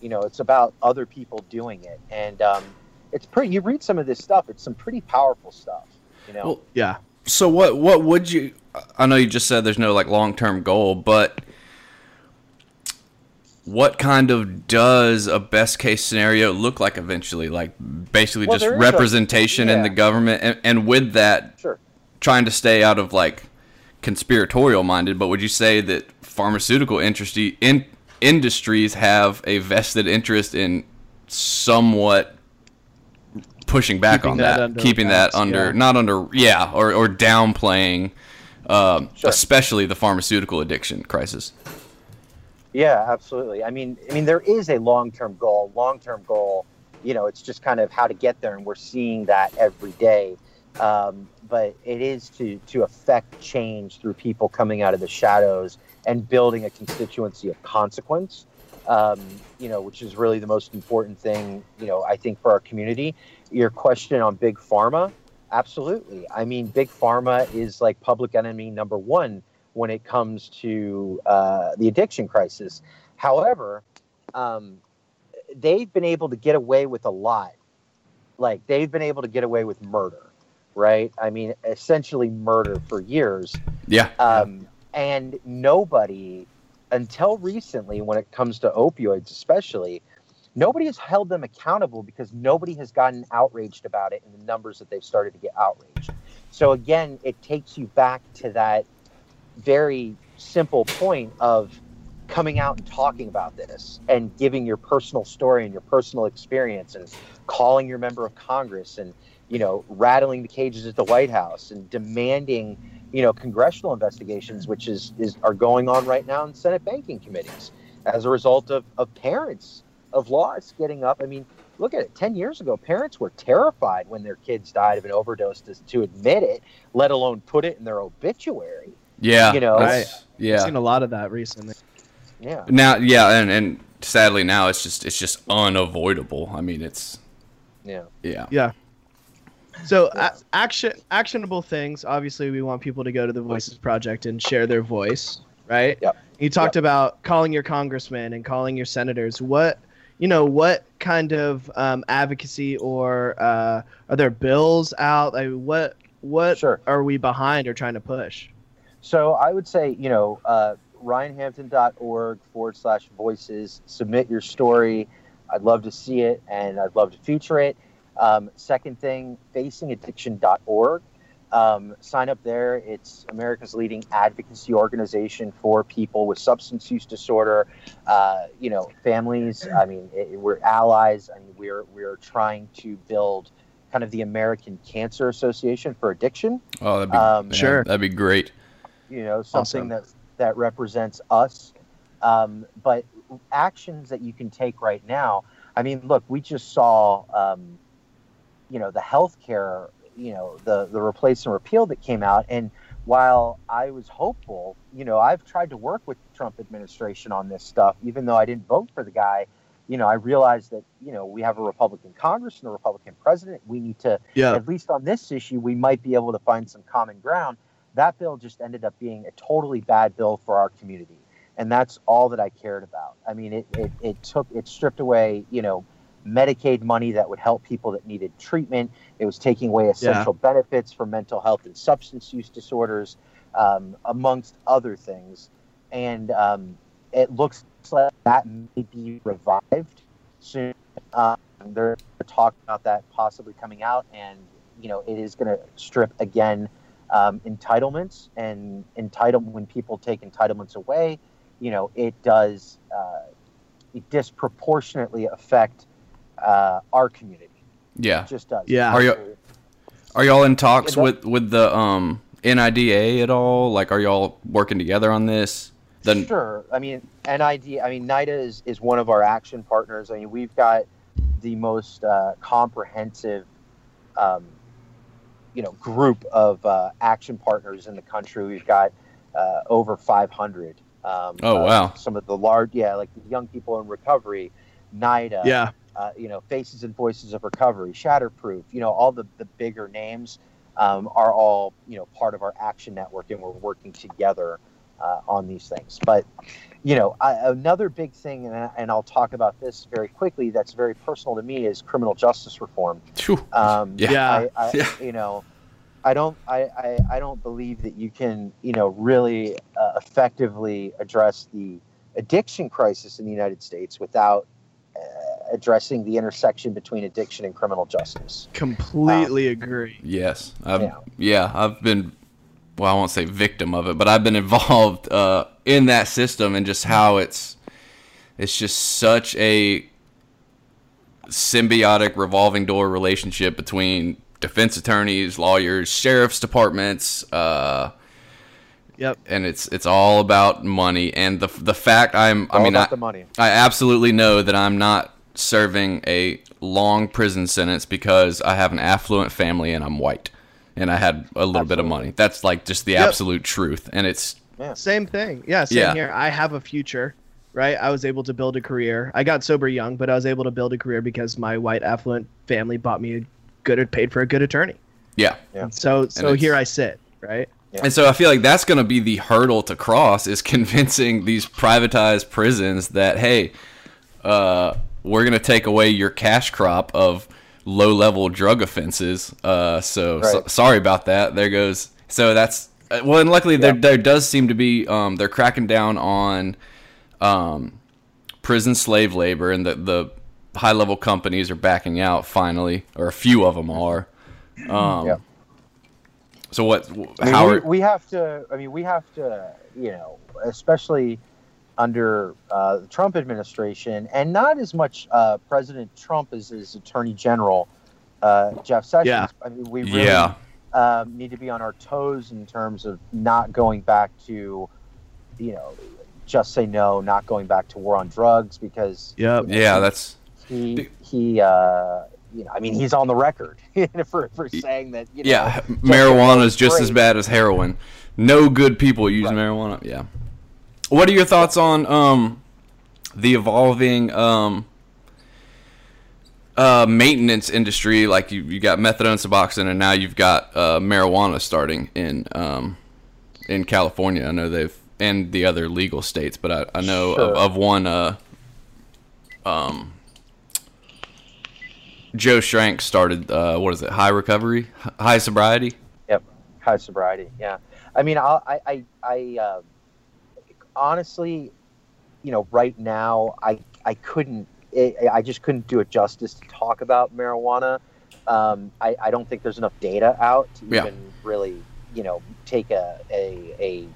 You know, it's about other people doing it. And um, it's pretty, you read some of this stuff, it's some pretty powerful stuff, you know? Well, yeah. So what what would you I know you just said there's no like long-term goal, but what kind of does a best case scenario look like eventually? Like basically Well, just there is a- representation in the government and, and with that sure. trying to stay out of like conspiratorial minded, but would you say that pharmaceutical industry in industries have a vested interest in somewhat pushing back Keeping on that that, keeping wraps, that under yeah. not under yeah or or downplaying um, Sure. especially the pharmaceutical addiction crisis. Yeah, absolutely. I mean, I mean, there is a long-term goal. Long-term goal, you know, it's just kind of how to get there, and we're seeing that every day. Um, but it is to to affect change through people coming out of the shadows and building a constituency of consequence. Um, you know, which is really the most important thing. You know, I think for our community. Your question on big pharma, absolutely. I mean, big pharma is like public enemy number one when it comes to uh, the addiction crisis. However, um, they've been able to get away with a lot. Like they've been able to get away with murder, right? I mean, essentially murder for years. Yeah. Um, and nobody, until recently, when it comes to opioids, especially, nobody has held them accountable because nobody has gotten outraged about it in the numbers that they've started to get outraged. So again, it takes you back to that very simple point of coming out and talking about this and giving your personal story and your personal experience and calling your member of Congress and you know, rattling the cages at the White House and demanding, you know, congressional investigations, which is, is are going on right now in Senate banking committees as a result of, of parents of laws getting up. I mean, look at it. 10 years ago, parents were terrified when their kids died of an overdose to, to admit it, let alone put it in their obituary. Yeah, You know, that's- I've seen a lot of that recently. Yeah. Now, yeah, and and sadly now it's just it's just unavoidable. I mean, it's Yeah. yeah, Yeah. So a- action actionable things. Obviously, we want people to go to the Voices Project and share their voice, right? Yep. You talked about calling your congressman and calling your senators. What you know? What kind of um, advocacy or uh, are there bills out? Like, what what Sure. are we behind or trying to push? So I would say, you know, uh, ryanhampton.org forward slash voices. Submit your story. I'd love to see it and I'd love to feature it. Um, second thing, facingaddiction.org. Um, sign up there. It's America's leading advocacy organization for people with substance use disorder. Uh, you know, families. I mean, it, we're allies. I mean, we're we're trying to build kind of the American Cancer Association for Addiction. Oh, that'd be Um, yeah, Sure. That'd be great. You know something Awesome. that that represents us um, but actions that you can take right now i mean look we just saw um, you know the healthcare you know the the replace and repeal that came out and while i was hopeful you know i've tried to work with the trump administration on this stuff even though i didn't vote for the guy you know i realized that you know we have a republican congress and a republican president we need to Yeah. at least on this issue, we might be able to find some common ground. That bill just ended up being a totally bad bill for our community. And that's all that I cared about. I mean, it, it, it took, it stripped away, you know, Medicaid money that would help people that needed treatment. It was taking away essential benefits for mental health and substance use disorders, um, amongst other things. And um, it looks like that may be revived soon. Um, they're talking about that possibly coming out, and you know it is going to strip again um, entitlements and entitle when people take entitlements away. You know it does uh, it disproportionately affect uh, our community. Yeah. It just does. Yeah. Are you- Are y'all in talks Yeah, with with the um NIDA at all? Like, are y'all working together on this? Then Sure. I mean, NID. I mean, NIDA is, is one of our action partners. I mean, we've got the most uh, comprehensive, um, you know, group of uh, action partners in the country. We've got uh, over 500. Um, Oh, uh, wow. Some of the large, yeah, like the young people in recovery, NIDA. Yeah. uh, you know, Faces and Voices of Recovery, Shatterproof, you know, all the, the bigger names um, are all, you know, part of our action network and we're working together uh, on these things. But, you know, I, another big thing, and, I, and I'll talk about this very quickly, that's very personal to me is criminal justice reform. Phew. Um, Yeah. Yeah. I, I, Yeah. You know, I don't, I, I, I don't believe that you can, you know, really uh, effectively address the addiction crisis in the United States without uh, addressing the intersection between addiction and criminal justice. Completely agree. Yes, I've, Yeah. yeah. I've been, well, I won't say victim of it, but I've been involved uh, in that system and just how it's, it's just such a symbiotic revolving door relationship between defense attorneys, lawyers, sheriff's departments, uh, Yep. and it's it's all about money. And the the fact I'm, I mean, I. I absolutely know that I'm not serving a long prison sentence because I have an affluent family and I'm white and I had a little bit of money. That's like just the Yep. absolute truth. And it's Same thing. Yeah, same Yeah. here. I have a future, right? I was able to build a career. I got sober young, but I was able to build a career because my white affluent family bought me a good paid for a good attorney. yeah. Yeah. So so here I sit, right? And so I feel like that's going to be the hurdle to cross is convincing these privatized prisons that hey, uh, we're going to take away your cash crop of low-level drug offenses. Uh, so, so sorry about that. There goes. So that's uh, well, and luckily there there does seem to be um, they're cracking down on um, prison slave labor, and the the high-level companies are backing out finally, or a few of them are. Um, Yeah. So what? I mean, how we, are, we have to. I mean, we have to. You know, especially under uh, the Trump administration, and not as much uh, President Trump as his Attorney General. uh, Jeff Sessions. Yeah. I mean, we really Yeah. um, need to be on our toes in terms of not going back to, you know, just say no, not going back to war on drugs because Yep. you know, Yeah, that's he he uh, you know I mean he's on the record for for saying that you know yeah. Marijuana is just as bad as heroin. No good people use Right. marijuana. Yeah. What are your thoughts on um the evolving um uh maintenance industry? Like you, you got methadone, Suboxone, and now you've got uh, marijuana starting in um in California. I know they've and the other legal states, but I, I know Sure. of, of one uh um Joe Schrank started uh what is it? High recovery, high sobriety. Yep, high sobriety. Yeah, I mean, I'll, I, I, I, uh, honestly, you know, right now, I, I couldn't, I I just couldn't do it justice to talk about marijuana. Um, I, I don't think there's enough data out to Yeah. even really, you know, take a, a, a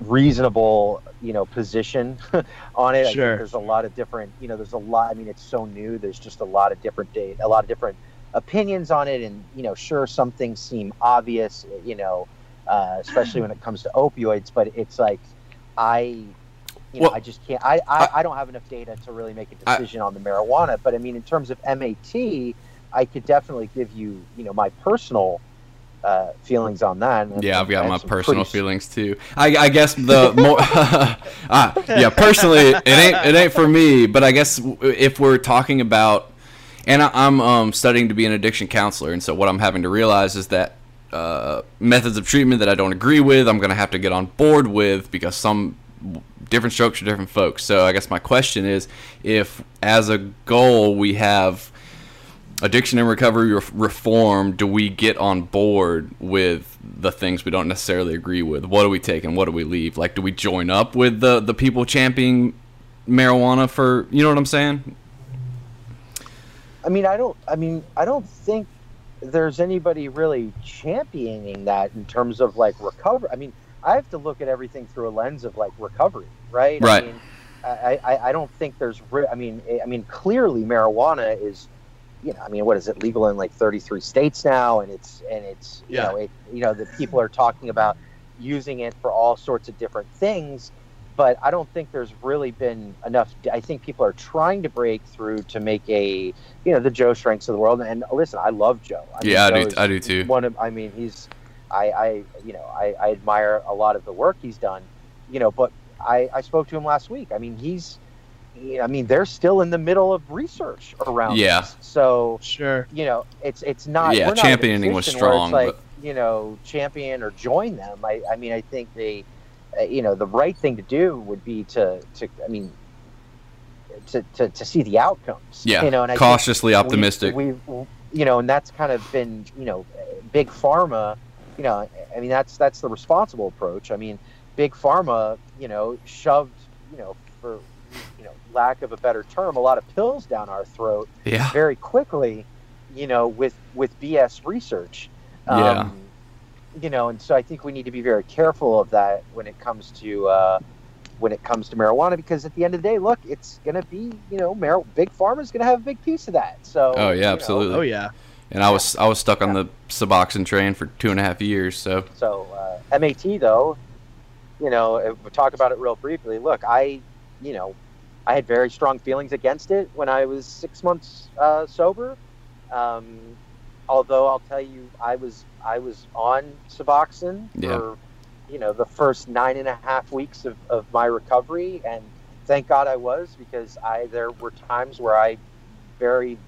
reasonable, you know, position on it. I think Sure. there's a lot of different, you know, there's a lot. I mean, it's so new. There's just a lot of different data, a lot of different opinions on it and you know sure some things seem obvious you know uh, especially when it comes to opioids but it's like i you know Well, i just can't I, I i don't have enough data to really make a decision on the marijuana but i mean in terms of mat i could definitely give you you know my personal uh, feelings on that and- Yeah, I've got my personal pretty- feelings too. I, I guess the more, ah, yeah, personally, it ain't it ain't for me. But I guess if we're talking about, and I, I'm um, studying to be an addiction counselor, and so what I'm having to realize is that uh, methods of treatment that I don't agree with, I'm going to have to get on board with because some different strokes for different folks. So I guess my question is, if as a goal we have addiction and recovery re- reform do we get on board with the things we don't necessarily agree with what do we take and what do we leave like do we join up with the the people championing marijuana for you know what i'm saying I mean, I don't. I mean, I don't think there's anybody really championing that in terms of like recovery. I mean, I have to look at everything through a lens of like recovery, right? Right. I mean, I, I, I don't think there's. Re- I mean, eh, I mean, clearly marijuana is. You know, I mean, what is it legal in like 33 states now, and it's and it's you Yeah. know it you know the people are talking about using it for all sorts of different things but I don't think there's really been enough. I think people are trying to break through to make a, you know, the Joe Schranks of the world. And listen, I love Joe. I Yeah, I do- I do too. One of, I mean, he's, I, I, you know, I, I admire a lot of the work he's done, you know. But I, I spoke to him last week. I mean, he's, I mean, they're still in the middle of research around. Yeah. this. So Sure. you know, it's it's not. Yeah, we're not in a championing was position where it's strong, Like you know, champion or join them. I, I mean, I think they, you know, the right thing to do would be to to. I mean, to to, to see the outcomes. yeah You know, and I cautiously we- optimistic We, you know, and that's kind of been you know, big pharma. You know, I mean, that's that's the responsible approach. I mean, big pharma, you know, shoved, you know, for you know, lack of a better term, a lot of pills down our throat yeah very quickly, you know, with with BS research. Um, Yeah. You know, and so I think we need to be very careful of that when it comes to uh, when it comes to marijuana, because at the end of the day, look, it's going to be, you know, mar- big pharma's going to have a big piece of that. So. Oh, yeah, you know, absolutely. Oh yeah. and i was i was stuck on the suboxone train for two and a half years so So uh, MAT though, you know, if we talk about it real briefly. Look, I, you know, I had very strong feelings against it when I was six months uh, sober. Um, although I'll tell you, I was I was on Suboxone Yeah. for you know the first nine and a half weeks of, of my recovery, and thank God I was because I there were times where I very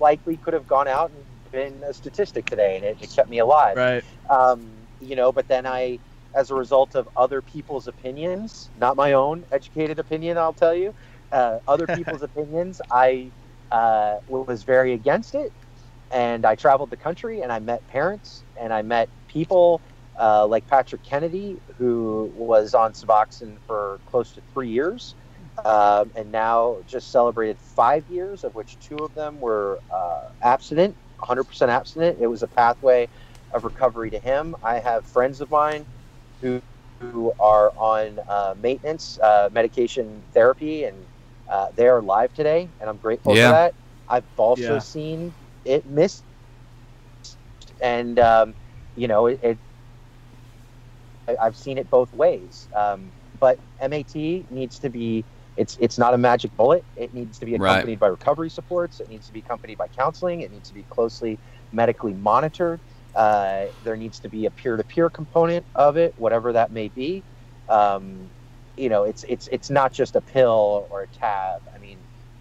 likely could have gone out and been a statistic today, and it, it kept me alive Right. um, you know but then i as a result of other people's opinions not my own educated opinion i'll tell you uh, other people's opinions i uh, was very against it and i traveled the country and i met parents and i met people uh, like patrick kennedy who was on suboxone for close to three years um, and now just celebrated five years of which two of them were uh, abstinent 100% abstinent it was a pathway of recovery to him. I have friends of mine who who are on uh, maintenance uh, medication therapy, and uh, they are alive today, and I'm grateful Yeah. for that. I've also Yeah. seen it missed, and um, you know it. it I've seen it both ways, um, but MAT needs to be. It's it's not a magic bullet. It needs to be Right. accompanied by recovery supports. It needs to be accompanied by counseling. It needs to be closely medically monitored. Uh, there needs to be a peer-to-peer component of it, whatever that may be. Um, you know, it's it's it's not just a pill or a tab.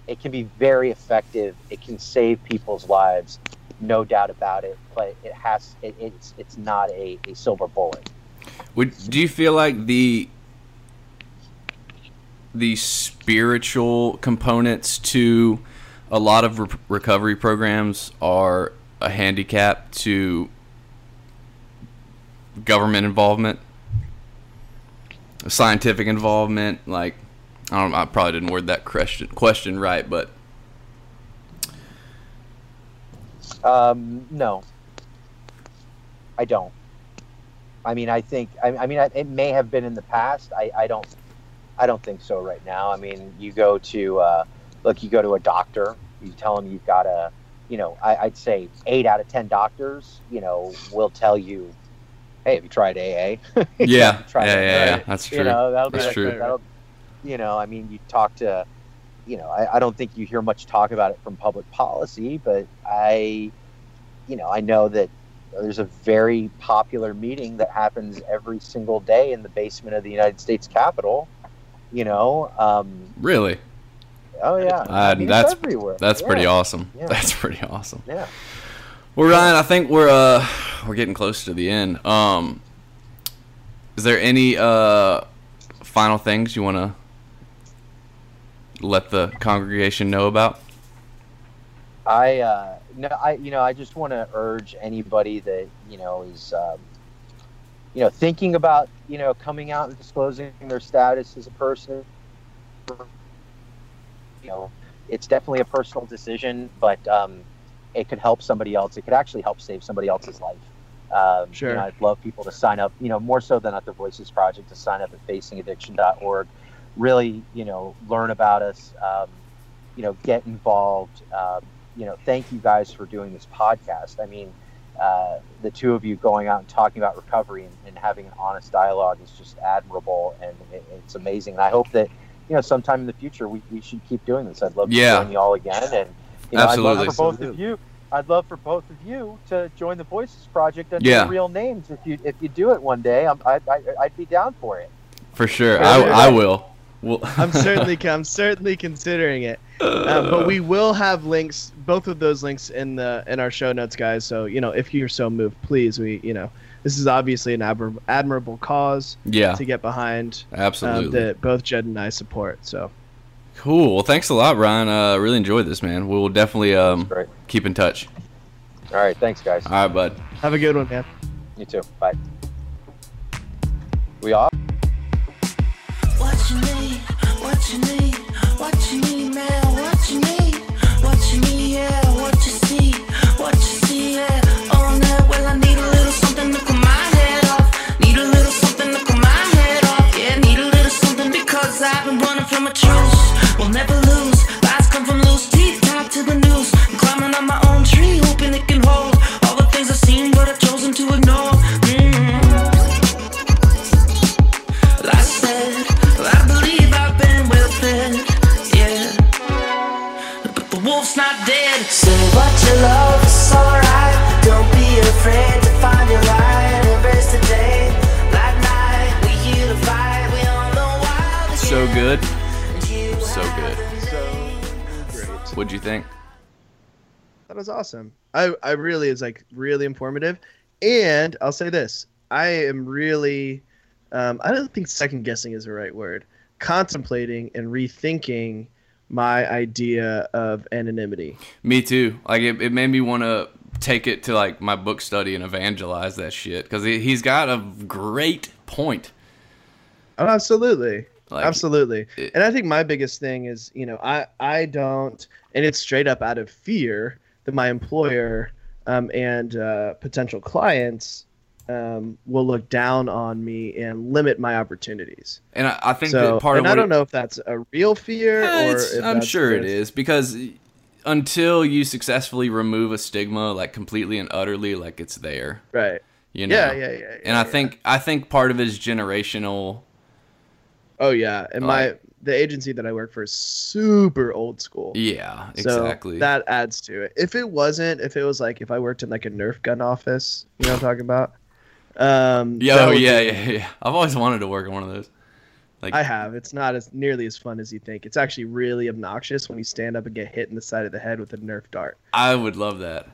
It can be very effective. It can save people's lives, no doubt about it. But it has it, it's it's not a, a silver bullet. Would do you feel like the the spiritual components to a lot of re- recovery programs are a handicap to government involvement, scientific involvement? Like, I don't. I probably didn't word that question question right, but Um, no, I don't. I mean, I think. I, I mean, I, it may have been in the past. I, I don't. I don't think so right now. I mean, you go to uh, look. You go to a doctor. You tell them you've got a. You know, I, I'd say eight out of ten doctors. You know, will tell you, "Hey, have you tried AA?" yeah, You yeah, have try yeah, yeah, that's true. You know, that'll be That's like, true. That'll, you know, I mean, you talk to, you know, I, I don't think you hear much talk about it from public policy, but I, you know, I know that there's a very popular meeting that happens every single day in the basement of the United States Capitol. You know, um, Really, oh yeah, Uh, that's- everywhere. that's Yeah, pretty awesome. Yeah. That's pretty awesome. Yeah. Well, Ryan, I think we're uh we're getting close to the end. Um, is there any uh final things you want to let the congregation know about? I uh, no, I you know, I just want to urge anybody that you know is um, you know thinking about you know coming out and disclosing their status as a person. You know, it's definitely a personal decision, but um, it could help somebody else. It could actually help save somebody else's life. Um, Sure. You know, I'd love people to sign up. You know, more so than at the Voices Project, to sign up at FacingAddiction.org. Really, you know, learn about us. Um, you know, get involved. Um, you know, thank you guys for doing this podcast. I mean, uh, the two of you going out and talking about recovery and, and having an honest dialogue is just admirable and it, it's amazing. And I hope that, you know, sometime in the future we, we should keep doing this. I'd love to Yeah. join you all again. And, you know, I'd Absolutely. love for both of you. I'd love for both of you to join the Voices Project under Yeah. real names. If you if you do it one day, I'm, I, I, I'd be down for it. For sure, I. I will. Well, I'm certainly I'm certainly considering it. Uh, but we will have links, both of those links in the in our show notes, guys. So you know, if you're so moved, please, we you know, this is obviously an admir- admirable cause yeah, to get behind um, absolutely. that both Jed and I support. So cool. Well, thanks a lot, Ryan. Uh, really enjoyed this, man. We will definitely um keep in touch. All right. Thanks, guys. All right, bud. have a good one, man. You too. Bye. We off? I've been running from a truce. We'll never lose. Lies come from loose. Teeth, tied to the noose. Good. So good. So great. What'd you think? That was awesome. I I really is like really informative, and I'll say this: I am really, um, I don't think second guessing is the right word. Contemplating and rethinking my idea of anonymity. Me too. Like it, it made me want to take it to like my book study and evangelize that shit because he, he's got a great point. Oh, absolutely. Like, absolutely it- and i think my biggest thing is you know i i don't and it's straight up out of fear that my employer um, and uh, potential clients um, will look down on me and limit my opportunities And I, I think so that part of and of i don't know if that's a real fear Eh, or I'm sure it is because until you successfully remove a stigma like completely and utterly like it's there Right. you know Yeah, yeah, yeah. yeah, and i yeah. think i think part of it is generational Oh yeah, and my the agency that I work for is super old school. yeah So exactly that adds to it. If it wasn't, if it was like if I worked in like a Nerf gun office, you know what I'm talking about? Um, yeah that oh yeah be- yeah yeah i've always wanted to work in one of those like I have. It's not as nearly as fun as you think. It's actually really obnoxious when you stand up and get hit in the side of the head with a Nerf dart. i would love that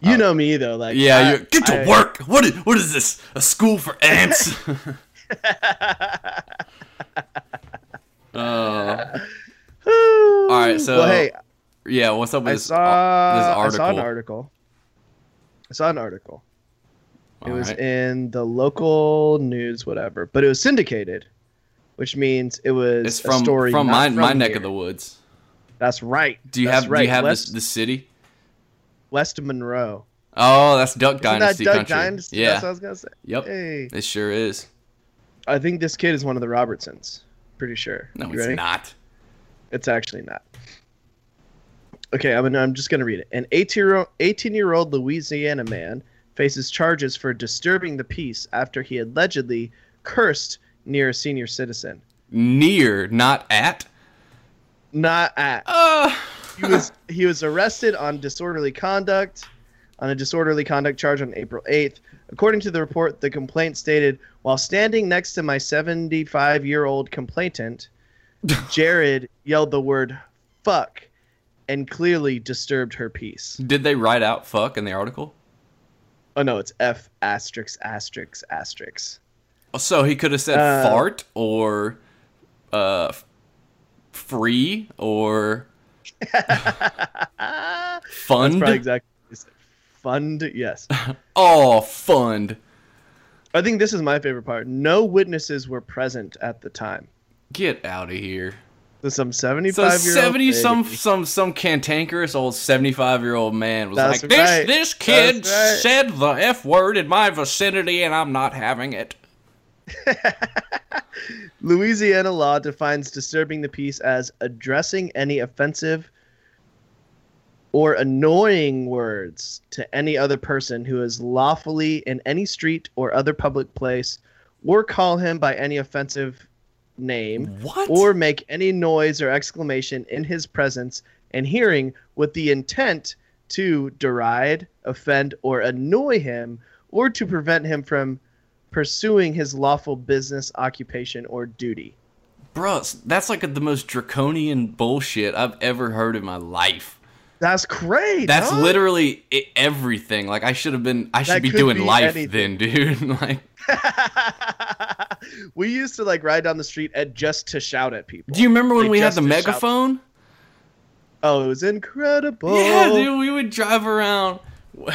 You Uh, know me though, like yeah I- you get to I- work what is, what is this a school for ants uh, All right, so well, hey, yeah what's up with I this, saw this I saw an article. I saw an article. It was right. in the local news, whatever, but it was syndicated, which means it was it's a from story from my, from my neck here. of the woods That's right. do you That's have right. do you have West, this the city West Monroe? oh that's duck Isn't dynasty that Duck country Dynasty? yeah That's what I was gonna say. yep Hey, it sure is I think this kid is one of the Robertsons. Pretty sure. no You it's ready? not It's actually not. Okay, I'm, I'm just going to read it. An 18 year, 18 year old Louisiana man faces charges for disturbing the peace after he allegedly cursed near a senior citizen. near not at Not at. uh He was he was arrested on disorderly conduct, on a disorderly conduct charge on April 8th. According to the report, the complaint stated, while standing next to my 75 year old complainant, Jared yelled the word "fuck" and clearly disturbed her peace. did they write out fuck in the article Oh no, it's F asterisk asterisk asterisk. so he could have said Uh, fart or uh free or That's fund probably exactly. Fund, yes. oh fund I think this is my favorite part. No witnesses were present at the time. get out of here So some So 75 year old seventy some some some cantankerous old seventy five year old man was That's like, "This right. this kid right. said the f word in my vicinity, and I'm not having it." Louisiana law defines disturbing the peace as addressing any offensive or annoying words to any other person who is lawfully in any street or other public place, or call him by any offensive name, What? or make any noise or exclamation in his presence and hearing with the intent to deride, offend, or annoy him, or to prevent him from pursuing his lawful business, occupation, or duty. Bro, that's like the most draconian bullshit I've ever heard in my life. That's great. That's huh? literally everything. Like I should have been. I should That be doing be life anything. then, dude. like, we used to like ride down the street and just to shout at people. do you remember when Like, we had the to shout- megaphone? Oh, it was incredible. Yeah, dude, we would drive around.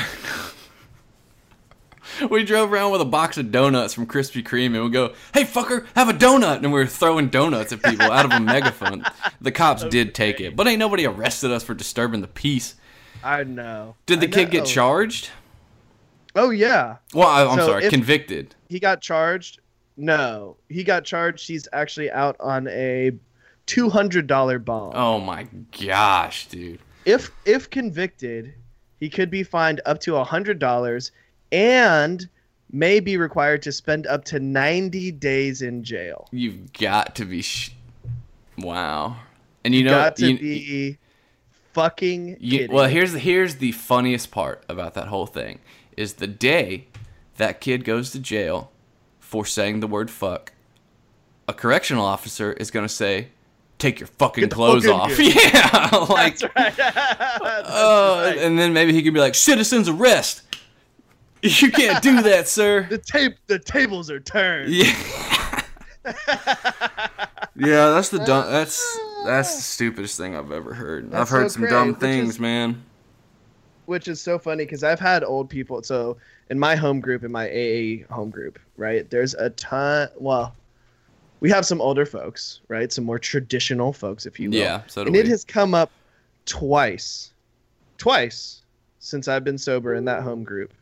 we drove around with a box of donuts from Krispy Kreme and we'd go, hey, fucker, have a donut. And we were throwing donuts at people out of a megaphone. The cops did take it, but ain't nobody arrested us for disturbing the peace. I know. Did the kid get charged? Oh yeah, Well, I, I'm So sorry, convicted. he got charged. No, he got charged. He's actually out on a two hundred dollar bond. Oh my gosh, dude. If if convicted, he could be fined up to hundred dollars and may be required to spend up to ninety days in jail. You've got to be. Sh- wow. And you know, got to you- be fucking You, well, here's the, here's the funniest part about that whole thing is the day that kid goes to jail for saying the word fuck. A correctional officer is gonna say, "Take your fucking clothes fuck in off." Yeah, like, That's right. That's uh, right. and then maybe he could be like, "Citizens arrest." You can't do that, sir. The tape, the tables are turned. Yeah. yeah, that's the dumb. That's ah. that's the stupidest thing I've ever heard. I've heard so some great, dumb which things, is- man. which is so funny because I've had old people. So in my home group, in my AA home group, right? There's a ton. Well, we have some older folks, right? Some more traditional folks, if you will. Yeah, so do and it has come up twice, twice since I've been sober in that home group.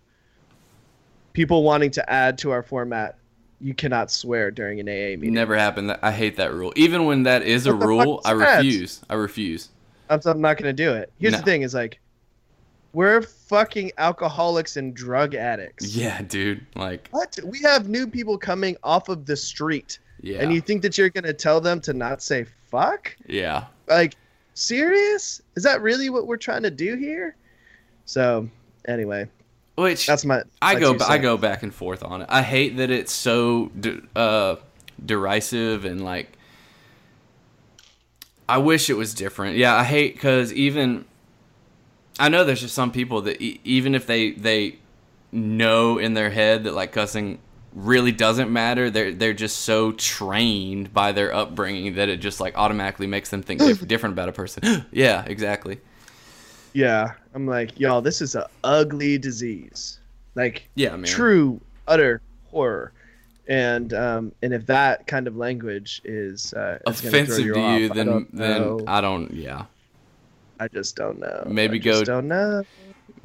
People wanting to add to our format, you cannot swear during an AA meeting. Never happened. I hate that rule. Even when that is a What fuck rule, is I that? refuse. I refuse. I'm, I'm not gonna do it. Here's No. the thing: is like, we're fucking alcoholics and drug addicts. Yeah, dude. Like, What? We have new people coming off of the street, yeah, and you think that you're gonna tell them to not say fuck? yeah. Like, serious? Is that really what we're trying to do here? So, anyway, Which that's my. I go I go back and forth on it. I hate that it's so de- uh, derisive and like. I wish it was different. Yeah, I hate because even. I know there's just some people that e- even if they they know in their head that like cussing really doesn't matter, they're they're just so trained by their upbringing that it just like automatically makes them think different about a person. yeah, exactly. Yeah, I'm like, y'all, this is a ugly disease. Like, Yeah, man. true, utter horror. And um, and if that kind of language is uh, is gonna throw Offensive to off, you, I then don't then know. I don't. Yeah. I just don't know. Maybe I just go- Don't know.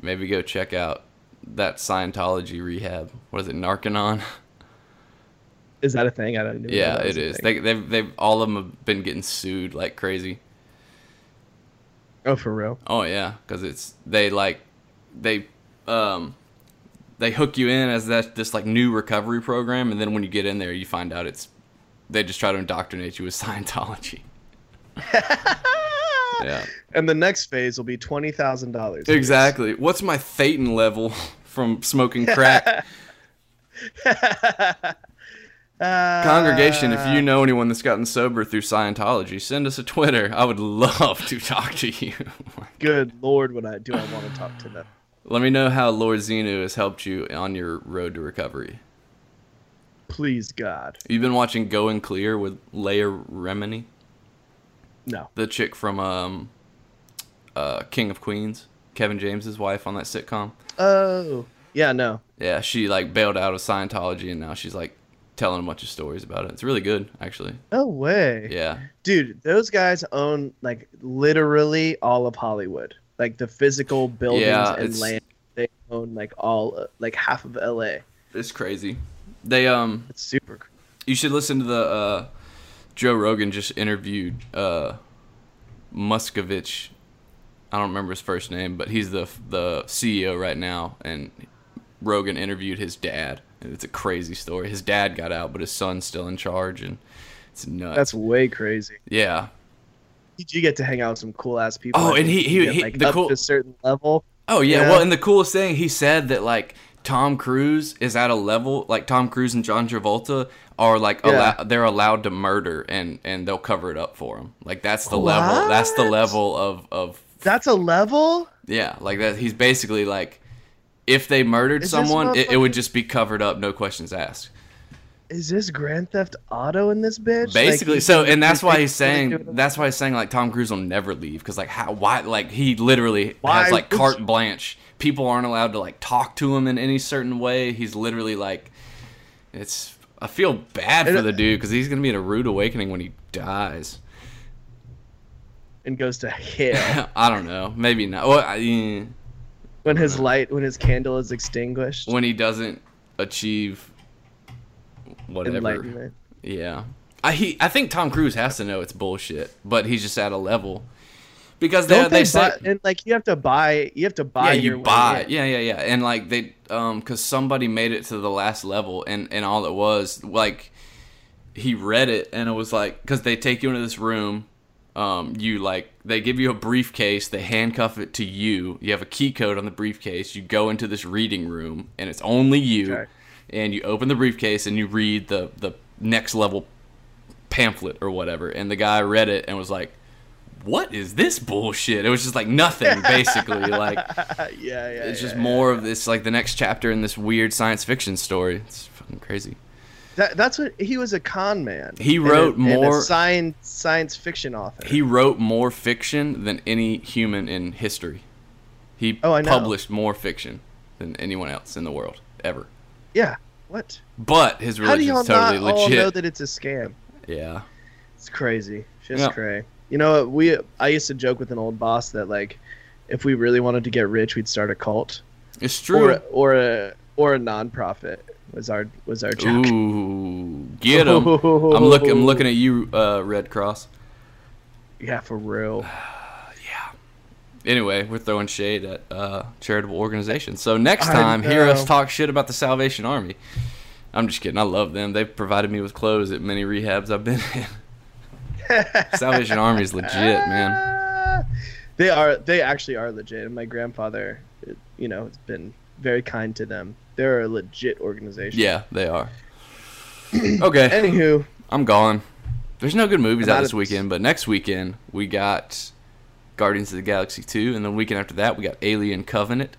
maybe go check out that Scientology rehab. What is it, Narconon? Is that a thing? I don't know. yeah, it is. thing. They, they've, they've, all of them have been getting sued like crazy. Oh, for real. Oh yeah, because it's they like they um they hook you in as that this like new recovery program, and then when you get in there, you find out it's they just try to indoctrinate you with Scientology. Yeah, And the next phase will be twenty thousand dollars. exactly. What's my thetan level from smoking crack? Congregation, if you know anyone that's gotten sober through Scientology, send us a Twitter. I would love to talk to you. Good Lord, would I do I want to talk to them? Let me know how Lord Xenu has helped you on your road to recovery. Please, God, You've been watching Going Clear with Leah Remini, no. the chick from um, uh, King of Queens, Kevin James's wife on that sitcom. Oh, yeah, no. Yeah, she like bailed out of Scientology and now she's like telling a bunch of stories about it. It's really good, actually. No way. Yeah, Dude, those guys own like literally all of Hollywood. Like the physical buildings Yeah, and land. They own like all like half of LA. it's crazy. They um It's super cr- You should listen to the uh, Joe Rogan just interviewed uh, Miscavige. I don't remember his first name, but he's the the CEO right now, and Rogan interviewed his dad. It's a crazy story. His dad got out, but his son's still in charge, and it's nuts. That's way crazy. yeah. You get to hang out with some cool ass people. Oh, and he- he- get, he- like, the up cool- to a certain level. Oh yeah. Yeah. Well, and the coolest thing he said that like Tom Cruise is at a level like Tom Cruise and John Travolta are like Yeah. allow- they're allowed to murder and and they'll cover it up for him. Like that's the level. That's the level of of That's a level. yeah. Like that. He's basically like if they murdered Is this someone, it, it would just be covered up, no questions asked. Is this Grand Theft Auto in this bitch? Like, Basically, he- so and that's why he's saying that's why he's saying like Tom Cruise will never leave because like how why like he literally Why has like would carte blanche. People aren't allowed to like talk to him in any certain way. He's literally like, it's. I feel bad for And- the dude because he's gonna be in a rude awakening when he dies. and goes to hell I don't know, maybe not. Well, I, eh, when his light, when his candle is extinguished. when he doesn't achieve whatever. Enlightenment. Yeah. I he I think Tom Cruise has to know it's bullshit, but he's just at a level because they Don't they, they, say buy, and like you have to buy, you have to buy. yeah you buy yeah yeah yeah and like they um because somebody made it to the last level and and all it was like he read it and it was like because they take you into this room um you like they give you a briefcase they handcuff it to you. You have a key code on the briefcase. You go into this reading room and it's only you. Okay. and you open the briefcase and you read the the next level pamphlet or whatever. And the guy read it and was like what is this bullshit? It was just like nothing basically like yeah, yeah. it's just yeah, more of this like the next chapter in this weird science fiction story. It's fucking crazy That, that's what he was a con man. He And wrote and a more- science science fiction author. he wrote more fiction than any human in history he Oh, I know. published more fiction than anyone else in the world ever yeah. What? but his religion do totally not all legit know that it's a scam? yeah It's crazy. Just Yeah. cray. You know, what, we I used to joke with an old boss that like, if we really wanted to get rich, we'd start a cult it's true or or a or a nonprofit. Was our was our joke. ooh get him i'm looking i'm looking at you uh red cross Yeah, for real. yeah anyway, we're throwing shade at uh, charitable organizations. So next time, hear us talk shit about the Salvation Army. I'm just kidding. I love them. They've provided me with clothes at many rehabs I've been in. Salvation Army is legit, man. They are. They actually are legit. And my grandfather, you know, has been very kind to them. They're a legit organization. Yeah, they are. Okay, Anywho, I'm gone. There's no good movies out this weekend, but next weekend we got Guardians of the Galaxy 2, and then the weekend after that we got Alien Covenant.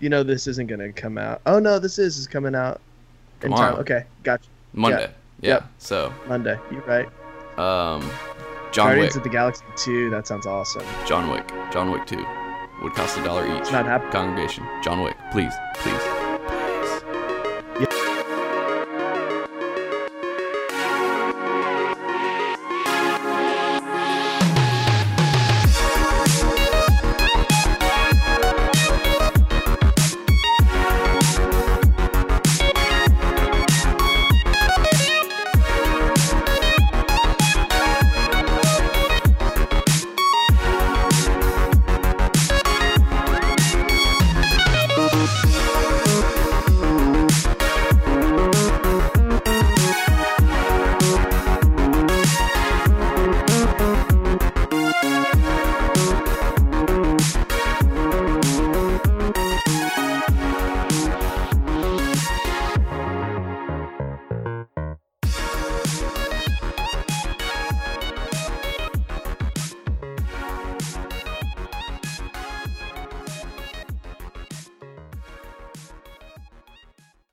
you know this isn't gonna come out. Oh no, this is is coming out in Tomorrow. time. Okay, gotcha. Monday. Yeah. Yep. So, Monday. You're right. um, John Guardians Wick. of the Galaxy 2. That sounds awesome. John Wick. John Wick 2 would cost a dollar each. It's not happening. Congregation. John Wick. Please. Please.